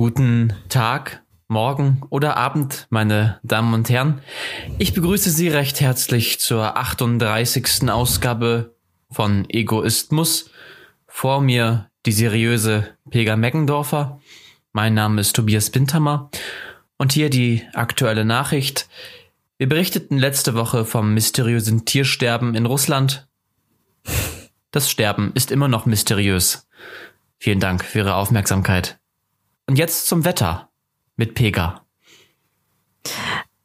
Guten Tag, Morgen oder Abend, meine Damen und Herren. Ich begrüße Sie recht herzlich zur 38. Ausgabe von Egoismus. Vor mir die seriöse Pega Meggendorfer. Mein Name ist Tobias Bintammer. Und hier die aktuelle Nachricht. Wir berichteten letzte Woche vom mysteriösen Tiersterben in Russland. Das Sterben ist immer noch mysteriös. Vielen Dank für Ihre Aufmerksamkeit. Und jetzt zum Wetter mit Pega.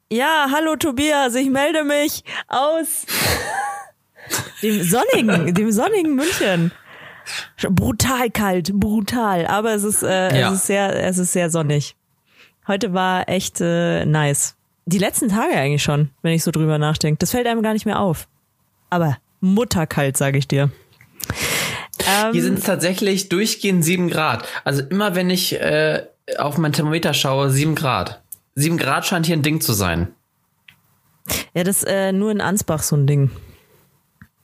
Ja, hallo Tobias, ich melde mich aus dem sonnigen, dem sonnigen München. Brutal kalt, brutal, aber es ist, äh, Ja. es ist sehr, es ist sehr sonnig. Heute war echt äh, nice. Die letzten Tage eigentlich schon, wenn ich so drüber nachdenke. Das fällt einem gar nicht mehr auf. Aber mutterkalt, sage ich dir. Ähm, Hier sind es tatsächlich durchgehend sieben Grad. Also immer wenn ich äh, auf mein Thermometer schaue, sieben Grad. Sieben Grad scheint hier ein Ding zu sein. Ja, das äh, nur in Ansbach so ein Ding.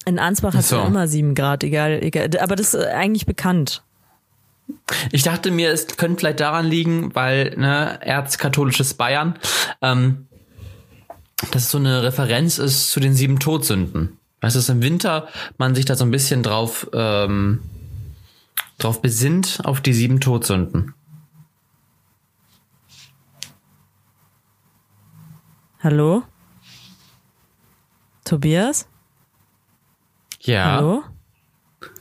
In Ansbach hat es So. ja immer sieben Grad, egal, egal. Aber das ist äh, eigentlich bekannt. Ich dachte mir, es könnte vielleicht daran liegen, weil ne, erzkatholisches Bayern, ähm, dass es so eine Referenz ist zu den sieben Todsünden. Weißt du, dass im Winter man sich da so ein bisschen drauf, ähm, drauf besinnt, auf die sieben Todsünden. Hallo? Tobias? Ja. Hallo?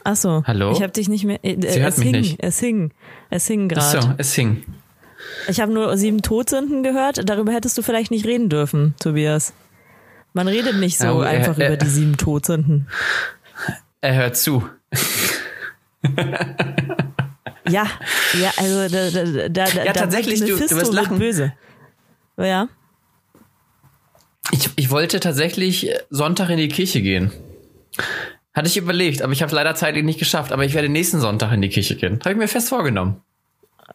Ach so. Hallo? Ich habe dich nicht mehr. Äh, Sie hört es mich hing, nicht. es hing, es hing gerade. So, es hing. Ich habe nur sieben Todsünden gehört. Darüber hättest du vielleicht nicht reden dürfen, Tobias. Man redet nicht so aber, einfach äh, über die sieben Todsünden. Er hört zu. Ja, ja, also da, da, da, Ja, tatsächlich, du- du wirst lachen. böse. Ja. Ich, ich wollte tatsächlich Sonntag in die Kirche gehen. Hatte ich überlegt, aber ich habe es leider zeitlich nicht geschafft. Aber ich werde nächsten Sonntag in die Kirche gehen. Habe ich mir fest vorgenommen.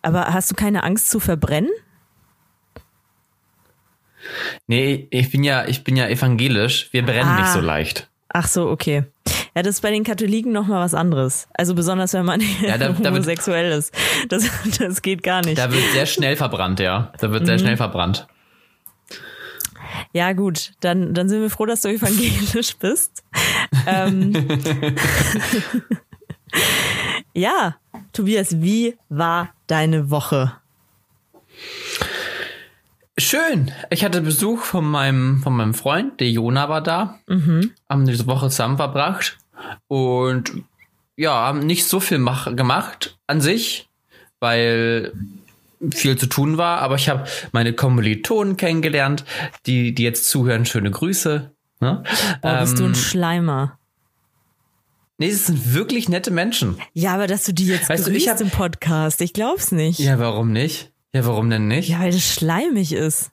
Aber hast du keine Angst zu verbrennen? Nee, ich bin ja, ich bin ja evangelisch. Wir brennen Ah. nicht so leicht. Ach so, okay. Ja, das ist bei den Katholiken noch mal was anderes. Also besonders, wenn man Ja, da- da wird- homosexuell ist. Das, das geht gar nicht. Da wird sehr schnell verbrannt, ja. Da wird Mhm. sehr schnell verbrannt. Ja, gut, dann, dann sind wir froh, dass du evangelisch bist. ähm, ja, Tobias, wie war deine Woche? Schön. Ich hatte Besuch von meinem, von meinem Freund, der Jona war da. Haben diese Woche zusammen verbracht. Und ja, haben nicht so viel mach, gemacht an sich, weil viel zu tun war. Aber ich habe meine Kommilitonen kennengelernt, die, die jetzt zuhören. Schöne Grüße. Ne? Boah, bist du Ähm, ein Schleimer. nee, es sind wirklich nette Menschen. Ja, aber dass du die jetzt Weißt du, grüßt ich hab- im Podcast, ich glaub's nicht. Ja, warum nicht? Ja, warum denn nicht? Ja, weil das schleimig ist.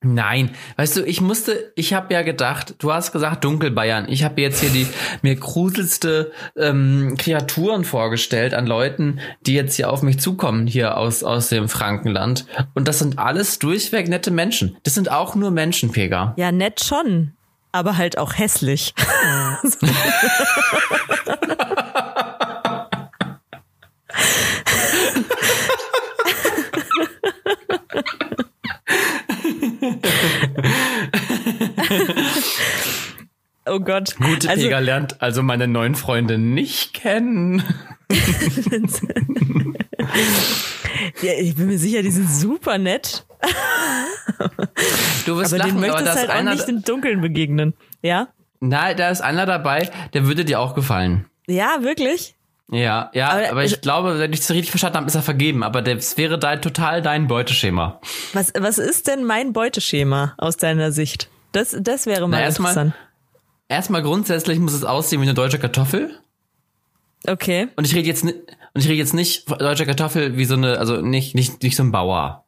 Nein, weißt du, ich musste, ich habe ja gedacht, du hast gesagt Dunkelbayern. Ich habe jetzt hier die mir gruselste ähm, Kreaturen vorgestellt an Leuten, die jetzt hier auf mich zukommen, hier aus, aus dem Frankenland. Und das sind alles durchweg nette Menschen. Das sind auch nur Menschen, Pega. Ja, nett schon, aber halt auch hässlich. oh Gott. Gute also, Pega lernt also meine neuen Freunde nicht kennen. ja, ich bin mir sicher, die sind super nett, Du wirst aber lachen, aber möchtest ist halt auch einer, nicht im Dunkeln begegnen. Ja? na, da ist einer dabei, der würde dir auch gefallen. Ja, wirklich? Ja, ja, Aber- aber, ich glaube, wenn ich es richtig verstanden habe, ist er vergeben. Aber das wäre dein, total dein Beuteschema. Was, was ist denn mein Beuteschema aus deiner Sicht? Das, das wäre mal Na, interessant. Erstmal grundsätzlich muss es aussehen wie eine deutsche Kartoffel. Okay. Und ich rede jetzt und ich rede jetzt nicht von deutscher Kartoffel wie so eine, also nicht nicht nicht so ein Bauer,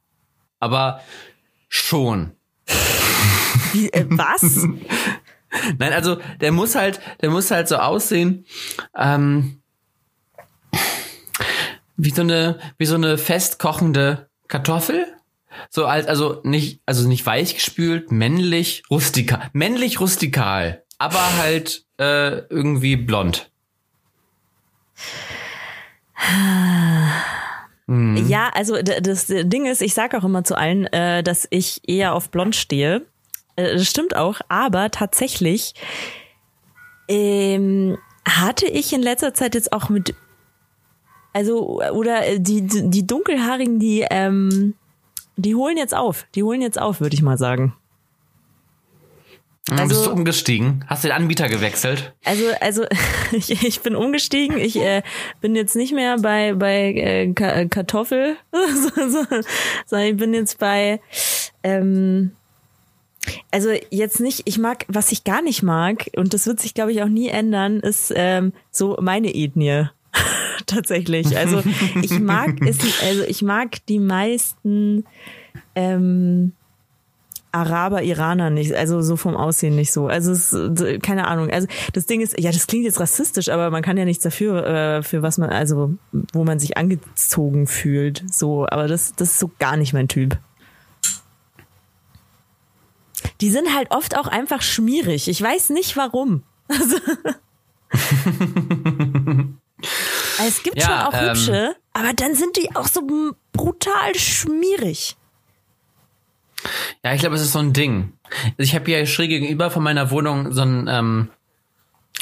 aber schon. Wie, äh, was? Nein, also der muss halt, der muss halt so aussehen, ähm, wie so eine wie so eine festkochende Kartoffel. So als also nicht also nicht weich gespült, männlich, rustikal, männlich rustikal, aber halt äh, irgendwie blond. Ja, also das Ding ist, ich sage auch immer zu allen, äh, dass ich eher auf blond stehe. Äh, Das stimmt auch, aber tatsächlich ähm, hatte ich in letzter Zeit jetzt auch mit, also oder äh, die die dunkelhaarigen, die ähm, die holen jetzt auf, die holen jetzt auf, würde ich mal sagen. Also, bist du umgestiegen? Hast du den Anbieter gewechselt? Also, also ich, ich bin umgestiegen. Ich äh, bin jetzt nicht mehr bei bei äh, Ka Kartoffel, so, so, sondern ich bin jetzt bei ähm, also jetzt nicht. Ich mag, was ich gar nicht mag und das wird sich glaube ich auch nie ändern, ist ähm, so meine Ethnie tatsächlich. Also ich mag es, also ich mag die meisten ähm, Araber, Iraner nicht, also so vom Aussehen nicht so. Also es, ist, keine Ahnung. Also das Ding ist, ja, das klingt jetzt rassistisch, aber man kann ja nichts dafür, äh, für was man, also wo man sich angezogen fühlt. So, aber das, das ist so gar nicht mein Typ. Die sind halt oft auch einfach schmierig. Ich weiß nicht warum. Also, es gibt Ja, schon auch ähm, hübsche, aber dann sind die auch so brutal schmierig. Ja, ich glaube, es ist so ein Ding. Also Ich habe hier schräg gegenüber von meiner Wohnung so einen ähm,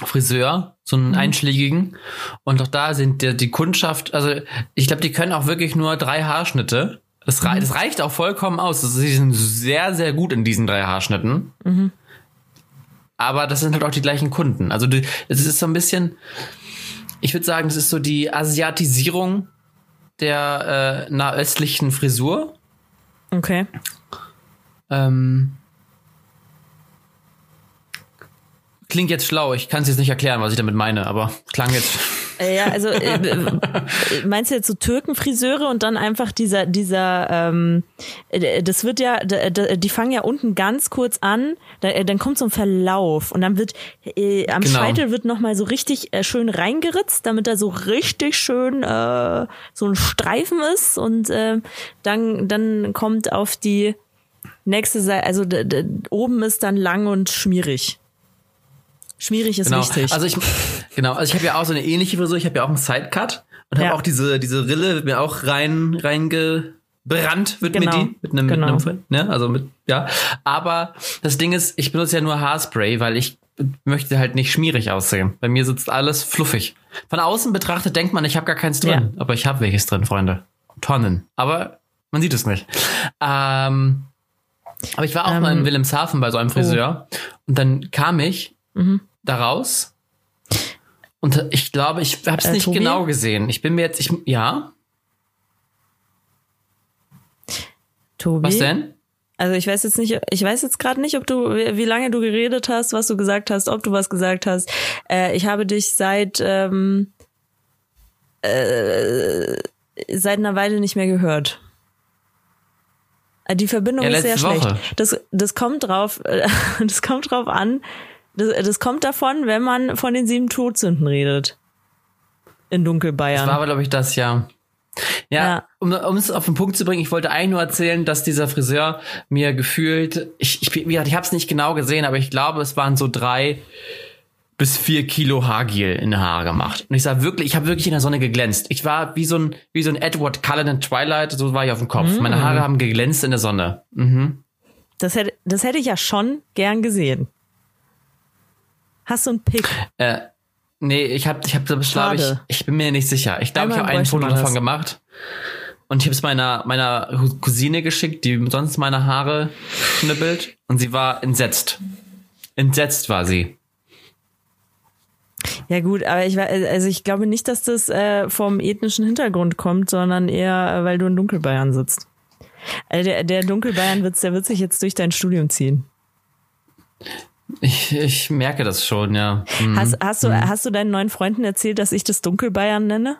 Friseur, so einen einschlägigen. Und auch da sind die, die Kundschaft, also ich glaube, die können auch wirklich nur drei Haarschnitte. Das, rei das reicht auch vollkommen aus. Also sie sind sehr, sehr gut in diesen drei Haarschnitten. Aber das sind halt auch die gleichen Kunden. Also es ist so ein bisschen, ich würde sagen, es ist so die Asiatisierung der äh, nahöstlichen Frisur. Okay. Ähm, klingt jetzt schlau. Ich kann es jetzt nicht erklären, was ich damit meine, aber klang jetzt. Äh, Ja, also äh, äh, meinst du jetzt so Türkenfriseure und dann einfach dieser, dieser, ähm, äh, das wird ja, die fangen ja unten ganz kurz an, da, dann kommt so ein Verlauf und dann wird äh, am Genau. Scheitel wird nochmal so richtig äh, schön reingeritzt, damit da so richtig schön äh, so ein Streifen ist und äh, dann, dann kommt auf die nächste Seite, also oben ist dann lang und schmierig. Schmierig ist Genau. wichtig. Also ich, genau. Also ich habe ja auch so eine ähnliche Frisur. Ich habe ja auch einen Sidecut und Ja. habe auch diese diese Rille wird mir auch rein reingebrannt wird Genau. mir die mit einem Genau. mit einem ne also mit ja. Aber das Ding ist, ich benutze ja nur Haarspray, weil ich möchte halt nicht schmierig aussehen. Bei mir sitzt alles fluffig. Von außen betrachtet denkt man, ich habe gar keins drin, aber ich habe welches drin, Freunde. Tonnen. Aber man sieht es nicht. Ähm, aber ich war auch mal in Wilhelmshaven bei so einem Friseur und dann kam ich da raus und ich glaube, ich habe es Äh, nicht Tobi? genau gesehen. Ich bin mir jetzt, ich, ja, Tobi? was denn? Also ich weiß jetzt nicht, ich weiß jetzt gerade nicht, ob du, wie wie lange du geredet hast, was du gesagt hast, ob du was gesagt hast. Äh, ich habe dich seit ähm, äh, seit einer Weile nicht mehr gehört. Äh, Die Verbindung Ja, ist sehr letzte schlecht. Woche. Das, das kommt drauf, äh, das kommt drauf an. Das, das kommt davon, wenn man von den sieben Todsünden redet. In Dunkelbayern. Das war aber, glaube ich, das ja. Ja, Ja. um, es auf den Punkt zu bringen, ich wollte eigentlich nur erzählen, dass dieser Friseur mir gefühlt, ich, ich, ich habe es nicht genau gesehen, aber ich glaube, es waren so drei bis vier Kilo Haargel in die Haare gemacht. Und ich sah wirklich, ich habe wirklich in der Sonne geglänzt. Ich war wie so ein, wie so ein Edward Cullen in Twilight, so war ich auf dem Kopf. Meine Haare haben geglänzt in der Sonne. Mhm. das, hätte, das hätte ich ja schon gern gesehen. Hast du einen Pick? Äh, nee, ich habe, ich habe, glaube ich, ich bin mir nicht sicher. Ich glaube, ich habe ein bräuchte Foto davon gemacht. Und ich habe es meiner, meiner Cousine geschickt, die sonst meine Haare schnippelt. Und sie war entsetzt. Entsetzt war sie. Ja gut, aber ich also ich glaube nicht, dass das äh, vom ethnischen Hintergrund kommt, sondern eher, äh, weil du in Dunkelbayern sitzt. Also der, der Dunkelbayern-Witz, der wird sich jetzt durch dein Studium ziehen. Ich, ich merke das schon, ja. Hm. Hast, hast, du, hast du deinen neuen Freunden erzählt, dass ich das Dunkelbayern nenne?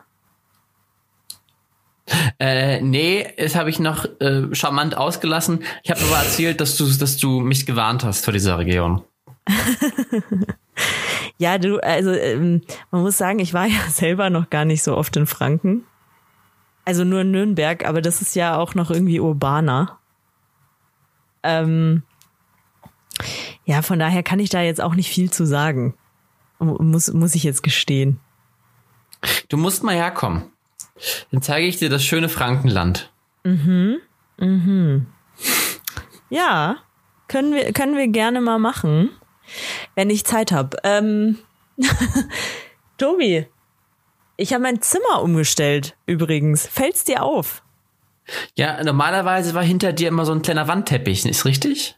Äh, nee, das habe ich noch äh, charmant ausgelassen. Ich habe aber erzählt, dass du, dass du mich gewarnt hast vor dieser Region. Ja, du, also ähm, man muss sagen, ich war ja selber noch gar nicht so oft in Franken. Also nur in Nürnberg, aber das ist ja auch noch irgendwie urbaner. Ähm, ja, von daher kann ich da jetzt auch nicht viel zu sagen. Mu- Muss, muss ich jetzt gestehen. Du musst mal herkommen. Dann zeige ich dir das schöne Frankenland. Ja, können wir, können wir gerne mal machen, wenn ich Zeit habe. Ähm, Tobi, ich habe mein Zimmer umgestellt, übrigens. Fällt's dir auf? Ja, normalerweise war hinter dir immer so ein kleiner Wandteppich, ist richtig?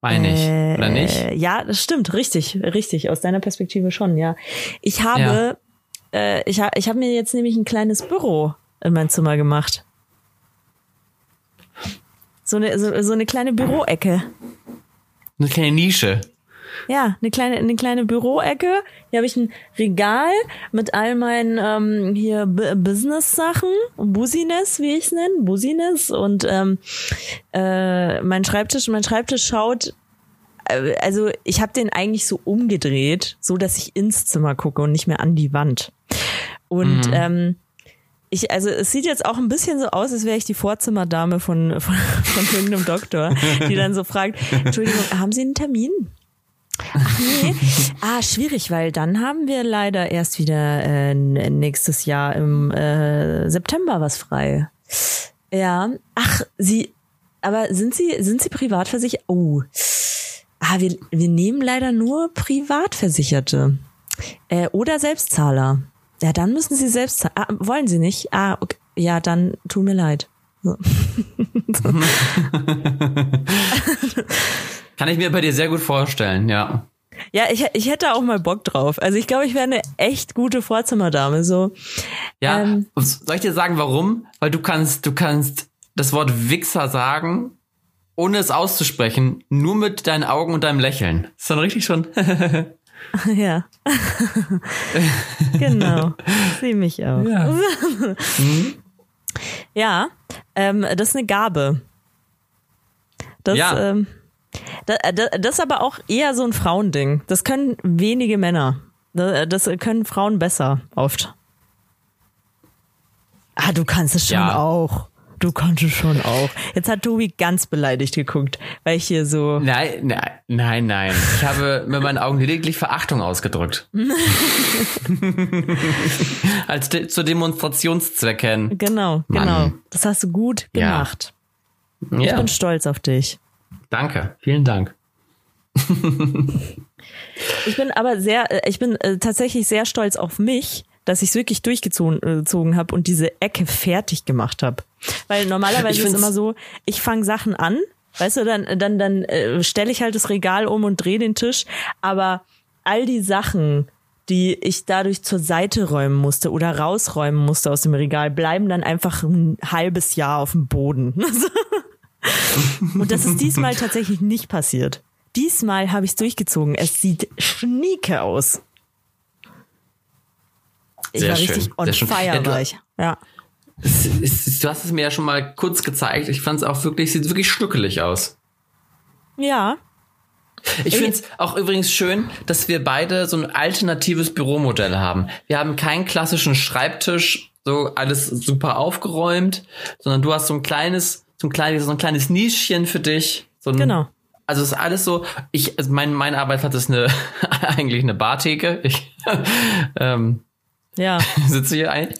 Meine ich, oder nicht? Äh, ja, das stimmt, richtig, richtig. Aus deiner Perspektive schon, ja. Ich habe, äh, ich, ha, ich habe mir jetzt nämlich ein kleines Büro in mein Zimmer gemacht. So eine, so, so eine kleine Büroecke. Eine kleine Nische. Ja, eine kleine, eine kleine Büroecke. Hier habe ich ein Regal mit all meinen ähm, hier Business-Sachen, Busines, wie ich es nenne, Busines und ähm, äh, mein Schreibtisch. Mein Schreibtisch schaut, äh, also ich habe den eigentlich so umgedreht, so dass ich ins Zimmer gucke und nicht mehr an die Wand. Und ähm, ich, also es sieht jetzt auch ein bisschen so aus, als wäre ich die Vorzimmerdame von, von, von irgendeinem Doktor, die dann so fragt, Entschuldigung, haben Sie einen Termin? Ach nee, ah, schwierig, weil dann haben wir leider erst wieder äh, nächstes Jahr im äh, September was frei. Ja, ach, Sie, aber sind Sie, sind Sie privatversichert? Oh, ah, wir, wir nehmen leider nur Privatversicherte äh, oder Selbstzahler. Ja, dann müssen Sie selbst zahlen. Ah, wollen Sie nicht? Ah, okay. ja, dann tut mir leid. So. Kann ich mir bei dir sehr gut vorstellen, ja. Ja, ich, ich hätte auch mal Bock drauf. Also ich glaube, ich wäre eine echt gute Vorzimmerdame. So. Ja, Ähm. soll ich dir sagen, warum? Weil du kannst, du kannst das Wort Wichser sagen, ohne es auszusprechen, nur mit deinen Augen und deinem Lächeln. Ist dann richtig schon. Ja. genau. Sieh mich auch. Ja. Ja, ähm, das ist eine Gabe. Das, Ja. ähm, das, das ist aber auch eher so ein Frauending. Das können wenige Männer. Das, das können Frauen besser oft. Ah, du kannst es schon Ja. auch. Du kannst es schon auch. Jetzt hat Tobi ganz beleidigt geguckt, weil ich hier so. Nein, nein, nein, nein. Ich habe mit meinen Augen lediglich Verachtung ausgedrückt. Als de zu Demonstrationszwecken. Genau, Mann. genau. Das hast du gut Ja. gemacht. Ich Ja, bin stolz auf dich. Danke. Vielen Dank. Ich bin aber sehr, äh, ich bin äh, tatsächlich sehr stolz auf mich, dass ich es wirklich durchgezogen äh, habe und diese Ecke fertig gemacht habe. Weil normalerweise ist es immer so, ich fange Sachen an, weißt du, dann dann dann äh, stelle ich halt das Regal um und drehe den Tisch, aber all die Sachen, die ich dadurch zur Seite räumen musste oder rausräumen musste aus dem Regal, bleiben dann einfach ein halbes Jahr auf dem Boden. und das ist diesmal tatsächlich nicht passiert. Diesmal habe ich es durchgezogen. Es sieht schnieke aus. Ich Sehr war schön, richtig on sehr fire, Ja, war ich. Ja. Es, es, du hast es mir ja schon mal kurz gezeigt. Ich fand es auch wirklich, sieht wirklich schnuckelig aus. Ja. Ich Ey. finde es auch übrigens schön, dass wir beide so ein alternatives Büromodell haben. Wir haben keinen klassischen Schreibtisch, so alles super aufgeräumt, sondern du hast so ein kleines, so ein kleines, so ein kleines Nischchen für dich. So ein, Genau. Also es ist alles so, ich, also mein, mein Arbeitsplatz ist eine, eigentlich eine Bartheke. Ich ähm, Ja. sitze hier ein,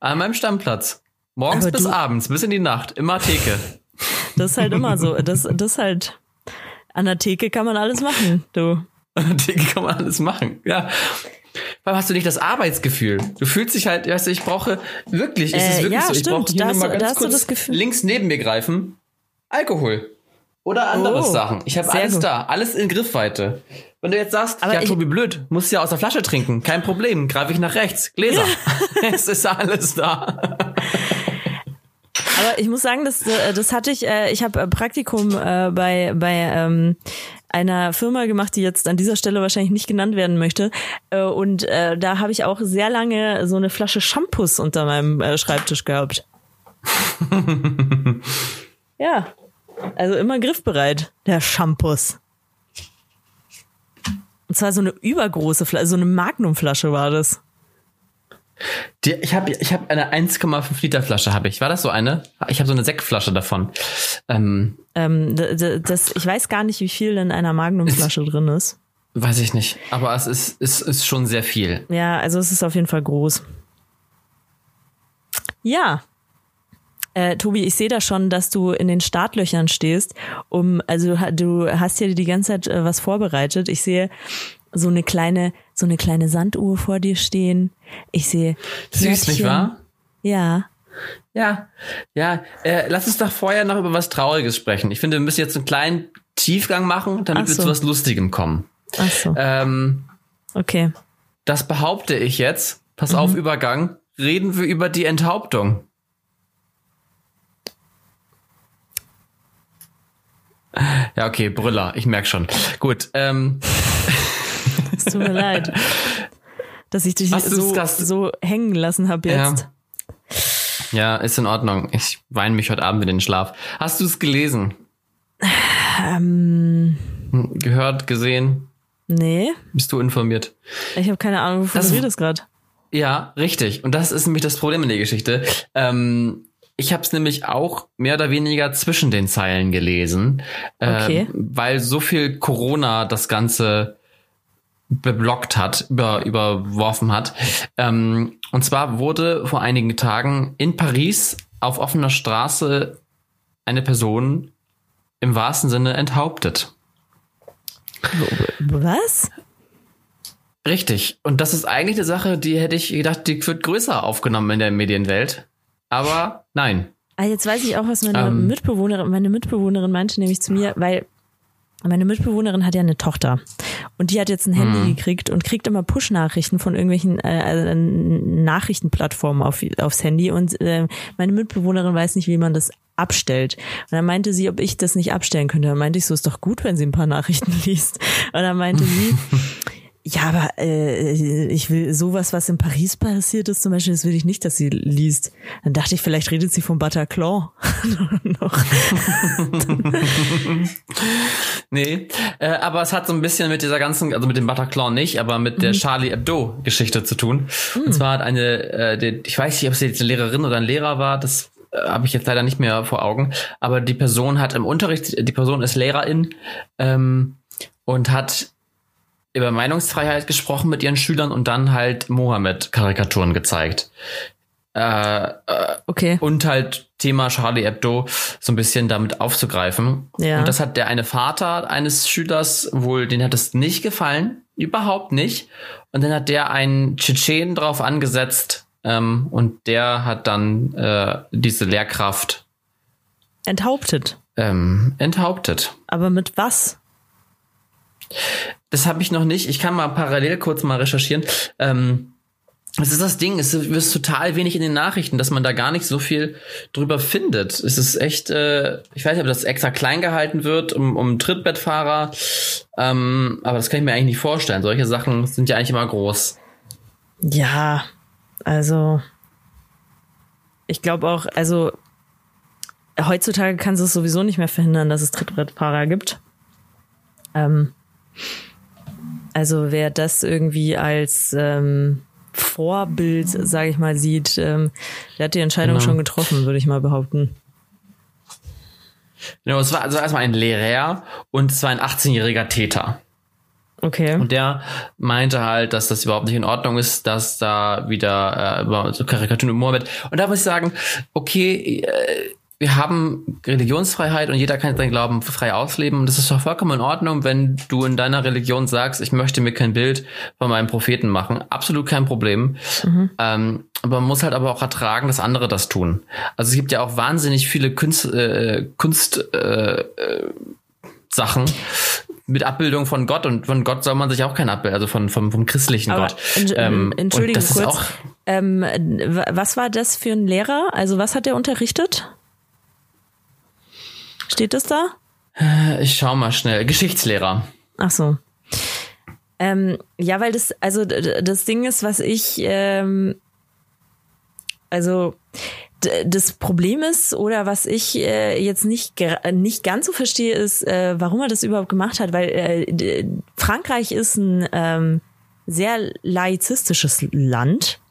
an meinem Stammplatz. Morgens Aber bis abends, bis in die Nacht, immer Theke. Das ist halt immer so. Das, das halt. An der Theke kann man alles machen, du. Theke kann man alles machen, ja. Warum hast du nicht das Arbeitsgefühl? Du fühlst dich halt, weißt du, ich brauche wirklich, es Äh, ist wirklich ja, so, ich stimmt, brauche hier da nur hast mal ganz kurz das Gefühl. links neben mir greifen. Alkohol. Oder andere Oh, Sachen. Ich habe alles gut. da, alles in Griffweite. Wenn du jetzt sagst, Aber ja, ich- Tobi, blöd, musst ja aus der Flasche trinken, kein Problem, greife ich nach rechts, Gläser. es ist alles da. Aber ich muss sagen, das, äh, das hatte ich, äh, ich habe Praktikum bei, bei ähm, einer Firma gemacht, die jetzt an dieser Stelle wahrscheinlich nicht genannt werden möchte. Äh, Und äh, da habe ich auch sehr lange so eine Flasche Shampoos unter meinem äh, Schreibtisch gehabt. ja, also immer griffbereit, der Shampoos. Und zwar so eine übergroße Flasche, so eine Magnumflasche war das. Die, ich habe ich hab eine 1,5 Liter Flasche, habe ich. War das so eine? Ich habe so eine Sektflasche davon. Ähm, Ähm, das, ich weiß gar nicht, wie viel in einer Magnumflasche drin ist. weiß ich nicht. Aber es ist, es ist schon sehr viel. Ja, also es ist auf jeden Fall groß. Ja. Äh, Tobi, ich sehe da schon, dass du in den Startlöchern stehst, um, also du hast ja die ganze Zeit äh, was vorbereitet. Ich sehe so eine kleine, so eine kleine Sanduhr vor dir stehen. Ich sehe. Süß, nicht wahr? Ja. Ja, ja. Äh, lass uns doch vorher noch über was Trauriges sprechen. Ich finde, wir müssen jetzt einen kleinen Tiefgang machen, damit so. wir zu was Lustigem kommen. Ach so. Ähm, okay. Das behaupte ich jetzt. Pass mhm. auf, Übergang. Reden wir über die Enthauptung. Ja, okay, Brüller, ich merk schon. Gut. Ähm. Es tut mir leid, dass ich dich so, so hängen lassen habe jetzt. Ja. ja, ist in Ordnung. Ich weine mich heute Abend in den Schlaf. Hast du es gelesen? Ähm. Gehört, gesehen? Nee. Bist du informiert? Ich habe keine Ahnung, wovon das, du redest gerade. Ja, richtig. Und das ist nämlich das Problem in der Geschichte. Ähm, ich habe es nämlich auch mehr oder weniger zwischen den Zeilen gelesen, okay. äh, weil so viel Corona das Ganze beblockt hat, über, überworfen hat. Ähm, und zwar wurde vor einigen Tagen in Paris auf offener Straße eine Person im wahrsten Sinne enthauptet. Was? Richtig. Und das ist eigentlich eine Sache, die hätte ich gedacht, die wird größer aufgenommen in der Medienwelt. Aber nein. Ah, jetzt weiß ich auch, was meine ähm, Mitbewohnerin, meine Mitbewohnerin meinte nämlich zu mir, weil meine Mitbewohnerin hat ja eine Tochter und die hat jetzt ein Handy mhm. gekriegt und kriegt immer Push-Nachrichten von irgendwelchen äh, äh, Nachrichtenplattformen auf, aufs Handy und äh, meine Mitbewohnerin weiß nicht, wie man das abstellt. Und dann meinte sie, ob ich das nicht abstellen könnte. Dann meinte ich, so ist doch gut, wenn sie ein paar Nachrichten liest. Und dann meinte sie, ja, aber äh, ich will sowas, was in Paris passiert ist zum Beispiel, das will ich nicht, dass sie liest. Dann dachte ich, vielleicht redet sie vom Bataclan noch. nee, äh, aber es hat so ein bisschen mit dieser ganzen, also mit dem Bataclan nicht, aber mit mhm. der Charlie Hebdo-Geschichte zu tun. Mhm. Und zwar hat eine, äh, die, ich weiß nicht, ob es jetzt eine Lehrerin oder ein Lehrer war, das äh, habe ich jetzt leider nicht mehr vor Augen, aber die Person hat im Unterricht, die Person ist Lehrerin ähm, und hat über Meinungsfreiheit gesprochen mit ihren Schülern und dann halt Mohammed-Karikaturen gezeigt. Äh, äh, okay. Und halt Thema Charlie Hebdo so ein bisschen damit aufzugreifen. Ja. Und das hat der eine Vater eines Schülers wohl, den hat es nicht gefallen, überhaupt nicht. Und dann hat der einen Tschetschen drauf angesetzt ähm, und der hat dann äh, diese Lehrkraft enthauptet. Ähm, enthauptet. Aber mit was? Das habe ich noch nicht. Ich kann mal parallel kurz mal recherchieren. Ähm, das ist das Ding, es ist total wenig in den Nachrichten, dass man da gar nicht so viel drüber findet. Es ist echt, äh, ich weiß nicht, ob das extra klein gehalten wird, um, um Trittbettfahrer, ähm, aber das kann ich mir eigentlich nicht vorstellen. Solche Sachen sind ja eigentlich immer groß. Ja, also ich glaube auch, also heutzutage kannst du es sowieso nicht mehr verhindern, dass es Trittbrettfahrer gibt. Ähm, also wer das irgendwie als ähm, Vorbild, sage ich mal, sieht, ähm, der hat die Entscheidung genau. schon getroffen, würde ich mal behaupten. Genau, es war also erstmal ein Lehrer und es war ein 18-jähriger Täter. Okay. Und der meinte halt, dass das überhaupt nicht in Ordnung ist, dass da wieder äh, über so Karikaturen im Mohammed. Und da muss ich sagen, okay, äh, wir haben Religionsfreiheit und jeder kann seinen Glauben frei ausleben. Und das ist doch vollkommen in Ordnung, wenn du in deiner Religion sagst, ich möchte mir kein Bild von meinem Propheten machen. Absolut kein Problem. Mhm. Ähm, aber man muss halt aber auch ertragen, dass andere das tun. Also es gibt ja auch wahnsinnig viele Kunst, äh, Kunst äh, äh, Sachen mit Abbildung von Gott und von Gott soll man sich auch kein Abbild, also von, vom, vom christlichen aber Gott. Ähm, Entschuldigung kurz. Ähm, was war das für ein Lehrer? Also was hat er unterrichtet? Steht das da? Äh, ich schau mal schnell. Geschichtslehrer. Ach so. Ähm, ja, weil das, also das Ding ist, was ich, ähm, also das Problem ist oder was ich äh, jetzt nicht nicht ganz so verstehe ist, äh, warum er das überhaupt gemacht hat, weil äh, Frankreich ist ein ähm, sehr laizistisches Land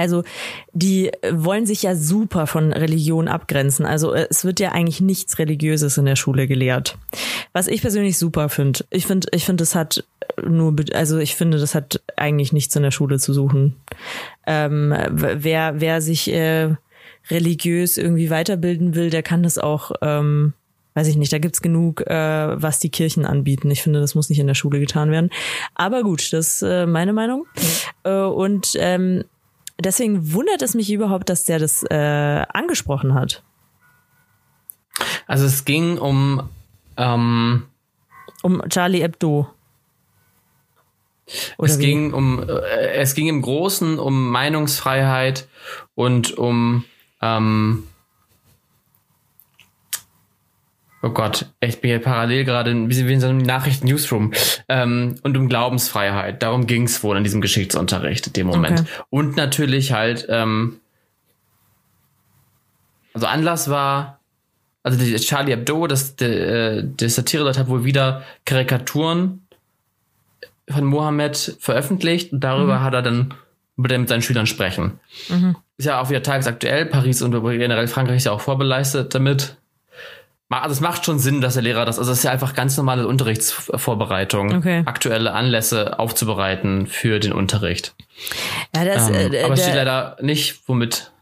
also die wollen sich ja super von Religion abgrenzen. Also äh, es wird ja eigentlich nichts Religiöses in der Schule gelehrt. Was ich persönlich super finde. Ich finde, ich finde, das hat nur, also ich finde, das hat eigentlich nichts in der Schule zu suchen. Ähm, wer, wer sich äh, religiös irgendwie weiterbilden will, der kann das auch, ähm, weiß ich nicht, da gibt's genug, äh, was die Kirchen anbieten. Ich finde, das muss nicht in der Schule getan werden. Aber gut, das ist äh, meine Meinung. Äh, und ähm, deswegen wundert es mich überhaupt, dass der das äh, angesprochen hat. Also es ging um ähm, Um Charlie Hebdo. Oder es wie? ging um äh, es ging im Großen um Meinungsfreiheit und um ähm, Oh Gott, ich bin hier parallel gerade ein bisschen wie in so einem Nachrichten-Newsroom. Ähm, und um Glaubensfreiheit. Darum ging es wohl in diesem Geschichtsunterricht in dem Moment. Okay. Und natürlich halt, ähm, also Anlass war, also die Charlie Hebdo, das, der, äh, der Satireblatt hat wohl wieder Karikaturen von Mohammed veröffentlicht und darüber hat er dann wird er mit seinen Schülern sprechen. Ist ja auch wieder tagesaktuell. Paris und generell Frankreich ist ja auch vorbelastet damit. Also es macht schon Sinn, dass der Lehrer das, also es ist ja einfach ganz normale Unterrichtsvorbereitung, Okay. aktuelle Anlässe aufzubereiten für den Unterricht. Ja, das, Ähm, äh, aber es steht der, leider nicht, womit.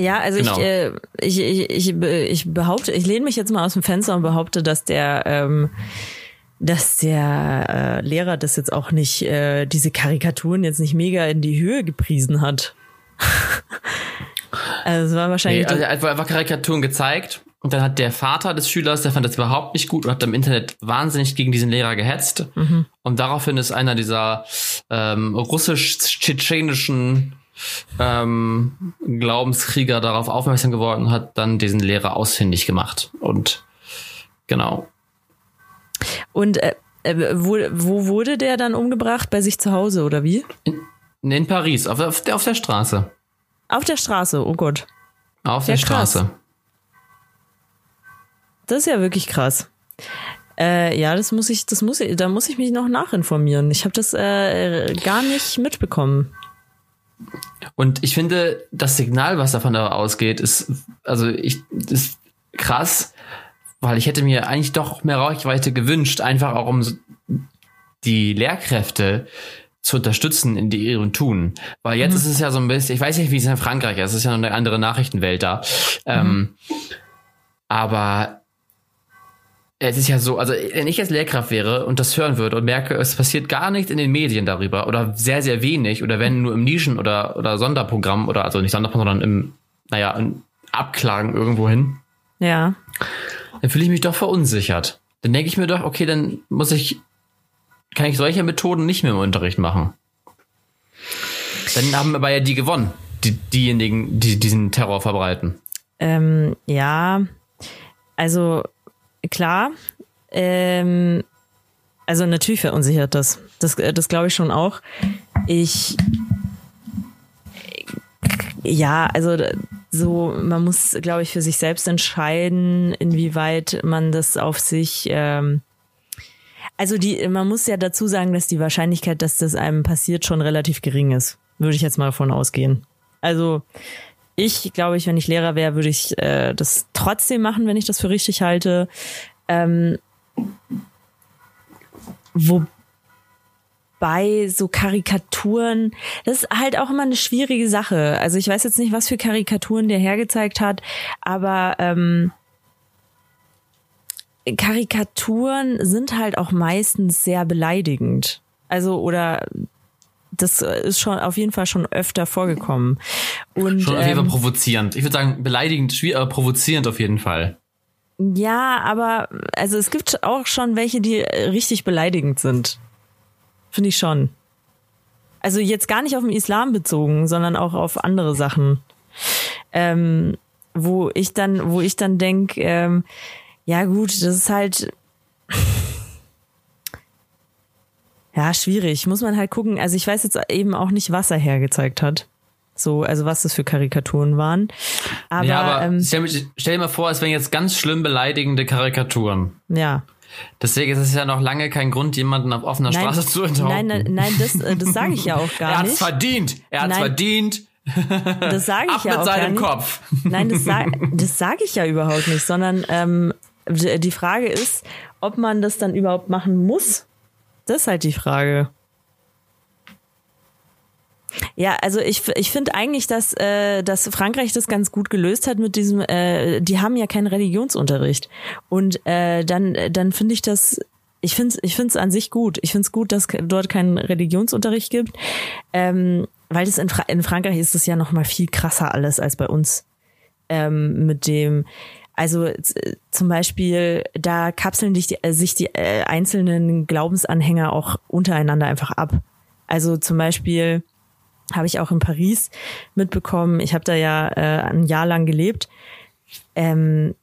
ja, also Genau. ich, äh, ich, ich, ich, ich behaupte, ich lehne mich jetzt mal aus dem Fenster und behaupte, dass der, ähm, dass der äh, Lehrer das jetzt auch nicht, äh, diese Karikaturen jetzt nicht mega in die Höhe gepriesen hat. also es war Nee, wahrscheinlich. also er hat einfach Karikaturen gezeigt und dann hat der Vater des Schülers, der fand das überhaupt nicht gut und hat im Internet wahnsinnig gegen diesen Lehrer gehetzt. Mhm. Und daraufhin ist einer dieser ähm, russisch-tschetschenischen ähm, Glaubenskrieger darauf aufmerksam geworden und hat dann diesen Lehrer ausfindig gemacht. Und genau. und äh, äh, wo, wo wurde der dann umgebracht? Bei sich zu Hause oder wie? In Paris, auf, auf, der, auf der Straße. Auf der Straße, oh Gott. Auf Ja, der krass. Straße. Das ist ja wirklich krass. Äh, ja, das muss ich, das muss ich, da muss ich mich noch nachinformieren. Ich habe das äh, gar nicht mitbekommen. Und ich finde, das Signal, was davon da ausgeht, ist, also ich, ist krass, weil ich hätte mir eigentlich doch mehr Reichweite gewünscht, einfach auch um die Lehrkräfte zu unterstützen in die ihrem Tun. Weil jetzt ist es ja so ein bisschen, ich weiß nicht, wie es in Frankreich ist, es ist ja noch eine andere Nachrichtenwelt da. Ähm, aber es ist ja so, also wenn ich jetzt Lehrkraft wäre und das hören würde und merke, es passiert gar nichts in den Medien darüber oder sehr, sehr wenig oder wenn nur im Nischen- oder, oder Sonderprogramm oder also nicht Sonderprogramm, sondern im, naja, in Abklagen irgendwo hin, Ja. dann fühle ich mich doch verunsichert. Dann denke ich mir doch, okay, dann muss ich, kann ich solche Methoden nicht mehr im Unterricht machen. Dann haben aber ja die gewonnen, die, diejenigen, die diesen Terror verbreiten. Ähm, ja, also klar, ähm, also natürlich verunsichert das. Das, äh, das glaube ich schon auch. Ich, ja, also so, man muss, glaube ich, für sich selbst entscheiden, inwieweit man das auf sich, ähm, also die, man muss ja dazu sagen, dass die Wahrscheinlichkeit, dass das einem passiert, schon relativ gering ist. Würde ich jetzt mal davon ausgehen. Also, ich glaube ich, wenn ich Lehrer wäre, würde ich äh, das trotzdem machen, wenn ich das für richtig halte. Ähm, wobei so Karikaturen, das ist halt auch immer eine schwierige Sache. Also ich weiß jetzt nicht, was für Karikaturen der hergezeigt hat, aber ähm, Karikaturen sind halt auch meistens sehr beleidigend. Also oder das ist schon auf jeden Fall schon öfter vorgekommen. Und Schon auf jeden Fall ähm, provozierend. Ich würde sagen, beleidigend, schwierig, aber provozierend auf jeden Fall. Ja, aber also es gibt auch schon welche, die äh, richtig beleidigend sind. Finde ich schon. Also jetzt gar nicht auf den Islam bezogen, sondern auch auf andere Sachen. Ähm, wo ich dann, wo ich dann denk, ähm, ja gut, das ist halt ja schwierig. Muss man halt gucken. Also ich weiß jetzt eben auch nicht, was er hergezeigt hat. So, also was das für Karikaturen waren. Aber, ja, aber ähm, stell, stell dir mal vor, es wären jetzt ganz schlimm beleidigende Karikaturen. ja. Deswegen ist es ja noch lange kein Grund, jemanden auf offener Straße zu enthaupten. Nein, nein, nein, das, äh, das sage ich ja auch er gar hat's nicht. verdient. Er hat's Nein. verdient. Das sage ich Ab ja mit auch gar seinem nicht. Kopf. Nein, das, sag, das sage ich ja überhaupt nicht, sondern ähm, die Frage ist, ob man das dann überhaupt machen muss. Das ist halt die Frage. Ja, also ich, ich finde eigentlich, dass, äh, dass Frankreich das ganz gut gelöst hat mit diesem, äh, die haben ja keinen Religionsunterricht. Und äh, dann, dann finde ich das, ich finde es ich find's an sich gut. Ich finde es gut, dass dort keinen Religionsunterricht gibt. Ähm, weil das in, Fra in Frankreich ist es ja noch mal viel krasser alles als bei uns. Ähm, mit dem, also zum Beispiel, da kapseln sich die, äh, sich die äh, einzelnen Glaubensanhänger auch untereinander einfach ab. Also zum Beispiel habe ich auch in Paris mitbekommen. Ich habe da ja äh, ein Jahr lang gelebt. Ähm,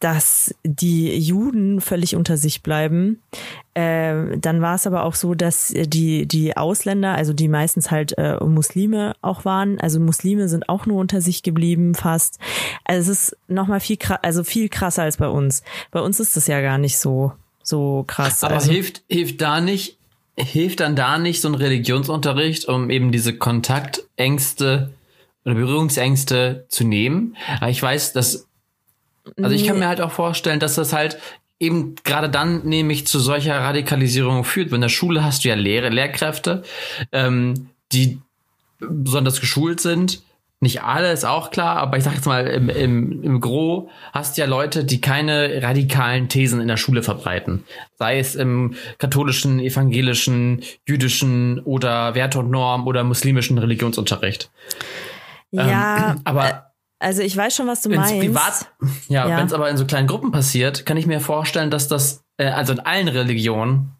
dass die Juden völlig unter sich bleiben. Äh, dann war es aber auch so, dass die, die Ausländer, also die meistens halt äh, Muslime auch waren, also Muslime sind auch nur unter sich geblieben fast. Also es ist nochmal viel, also viel krasser als bei uns. Bei uns ist das ja gar nicht so, so krass. Aber also, hilft, hilft da nicht hilft dann da nicht so ein Religionsunterricht, um eben diese Kontaktängste oder Berührungsängste zu nehmen? Aber ich weiß, dass, also ich kann mir halt auch vorstellen, dass das halt eben gerade dann nämlich zu solcher Radikalisierung führt. In der Schule hast du ja Lehre, Lehrkräfte, ähm, die besonders geschult sind, nicht alle, ist auch klar, aber ich sag jetzt mal, im, im, im Gro hast ja Leute, die keine radikalen Thesen in der Schule verbreiten. Sei es im katholischen, evangelischen, jüdischen oder Werte und Norm oder muslimischen Religionsunterricht. Ja, ähm, aber äh, also ich weiß schon, was du meinst. Privat, ja, ja. wenn es aber in so kleinen Gruppen passiert, kann ich mir vorstellen, dass das, äh, also in allen Religionen,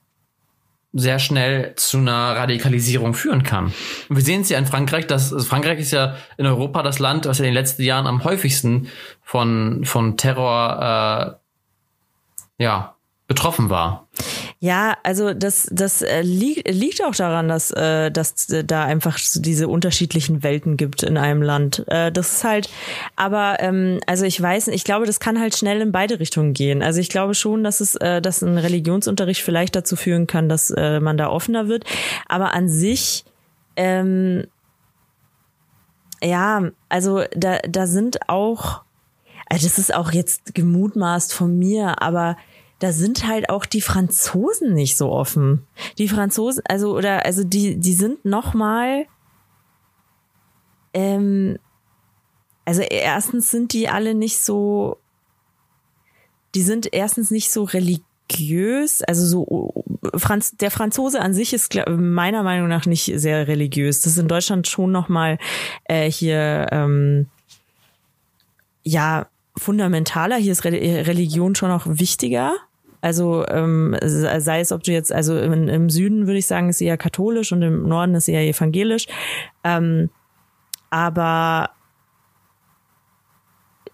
sehr schnell zu einer Radikalisierung führen kann. Und wir sehen es ja in Frankreich, dass also Frankreich ist ja in Europa das Land, was ja in den letzten Jahren am häufigsten von von Terror äh, ja betroffen war. Ja, also das, das äh, liegt, liegt auch daran, dass, äh, dass da einfach diese unterschiedlichen Welten gibt in einem Land. Äh, das ist halt, aber ähm, also ich weiß, ich glaube, das kann halt schnell in beide Richtungen gehen. Also ich glaube schon, dass es, äh, dass ein Religionsunterricht vielleicht dazu führen kann, dass äh, man da offener wird. Aber an sich, ähm, ja, also da, da sind auch, also das ist auch jetzt gemutmaßt von mir, aber da sind halt auch die Franzosen nicht so offen. Die Franzosen, also oder also die die sind noch mal ähm, also erstens sind die alle nicht so die sind erstens nicht so religiös, also so Franz, der Franzose an sich ist meiner Meinung nach nicht sehr religiös. Das ist in Deutschland schon noch mal äh, hier ähm, ja fundamentaler. Hier ist Religion schon noch wichtiger. Also ähm, sei es, ob du jetzt, also im, im Süden würde ich sagen, ist eher katholisch und im Norden ist eher evangelisch. Ähm, aber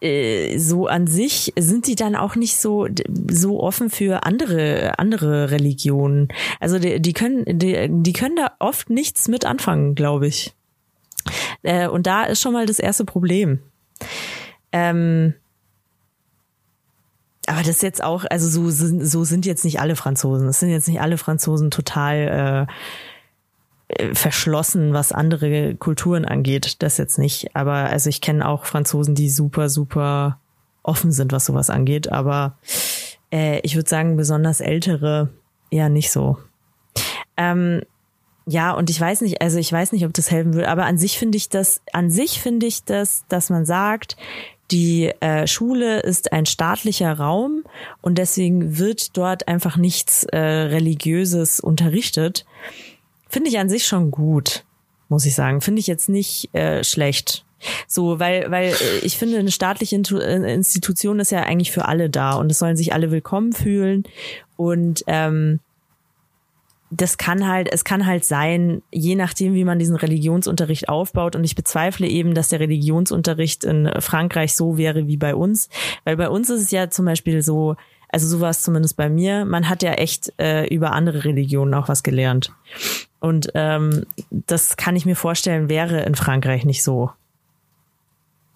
äh, so an sich sind die dann auch nicht so so offen für andere andere Religionen. Also die, die können die, die können da oft nichts mit anfangen, glaube ich. Äh, und da ist schon mal das erste Problem. Ähm, aber das ist jetzt auch, also so sind, so sind jetzt nicht alle Franzosen. Es sind jetzt nicht alle Franzosen total äh, äh, verschlossen, was andere Kulturen angeht. Das jetzt nicht. Aber also ich kenne auch Franzosen, die super, super offen sind, was sowas angeht. Aber äh, ich würde sagen, besonders ältere eher nicht so. Ähm, ja, und ich weiß nicht, also ich weiß nicht, ob das helfen würde, aber an sich finde ich das, an sich finde ich das, dass man sagt, die äh, Schule ist ein staatlicher Raum und deswegen wird dort einfach nichts äh, Religiöses unterrichtet. Finde ich an sich schon gut, muss ich sagen. Finde ich jetzt nicht äh, schlecht. So, weil, weil äh, ich finde, eine staatliche äh, Institution ist ja eigentlich für alle da und es sollen sich alle willkommen fühlen. Und ähm, das kann halt, es kann halt sein, je nachdem, wie man diesen Religionsunterricht aufbaut. Und ich bezweifle eben, dass der Religionsunterricht in Frankreich so wäre wie bei uns. Weil bei uns ist es ja zum Beispiel so, also so war es zumindest bei mir, man hat ja echt äh, über andere Religionen auch was gelernt. Und ähm, das kann ich mir vorstellen, wäre in Frankreich nicht so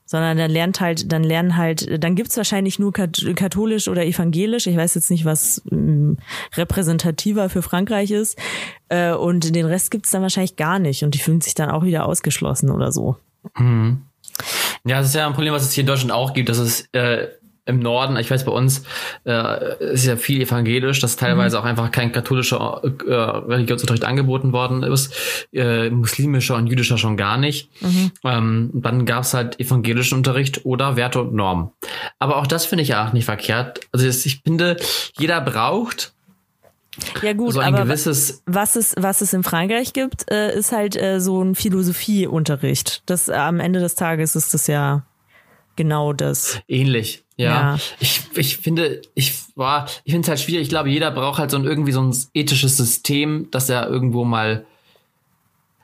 sondern dann lernt halt, dann lernen halt, dann gibt's wahrscheinlich nur katholisch oder evangelisch. Ich weiß jetzt nicht, was ähm, repräsentativer für Frankreich ist. Äh, und den Rest gibt's dann wahrscheinlich gar nicht und die fühlen sich dann auch wieder ausgeschlossen oder so. Mhm. Ja, das ist ja ein Problem, was es hier in Deutschland auch gibt, dass es äh, im Norden, ich weiß bei uns äh, ist ja viel evangelisch, dass teilweise mhm. auch einfach kein katholischer äh, Religionsunterricht angeboten worden ist, äh, muslimischer und jüdischer schon gar nicht. Mhm. Ähm, dann gab es halt evangelischen Unterricht oder Werte und Normen. Aber auch das finde ich ja auch nicht verkehrt. Also ich finde, jeder braucht ja gut, so ein aber gewisses was es was es in Frankreich gibt, äh, ist halt äh, so ein Philosophieunterricht. Das äh, am Ende des Tages ist das ja genau das. Ähnlich. Ja, ja. ich, ich finde, ich war, ich finde es halt schwierig. Ich glaube, jeder braucht halt so ein irgendwie so ein ethisches System, das er irgendwo mal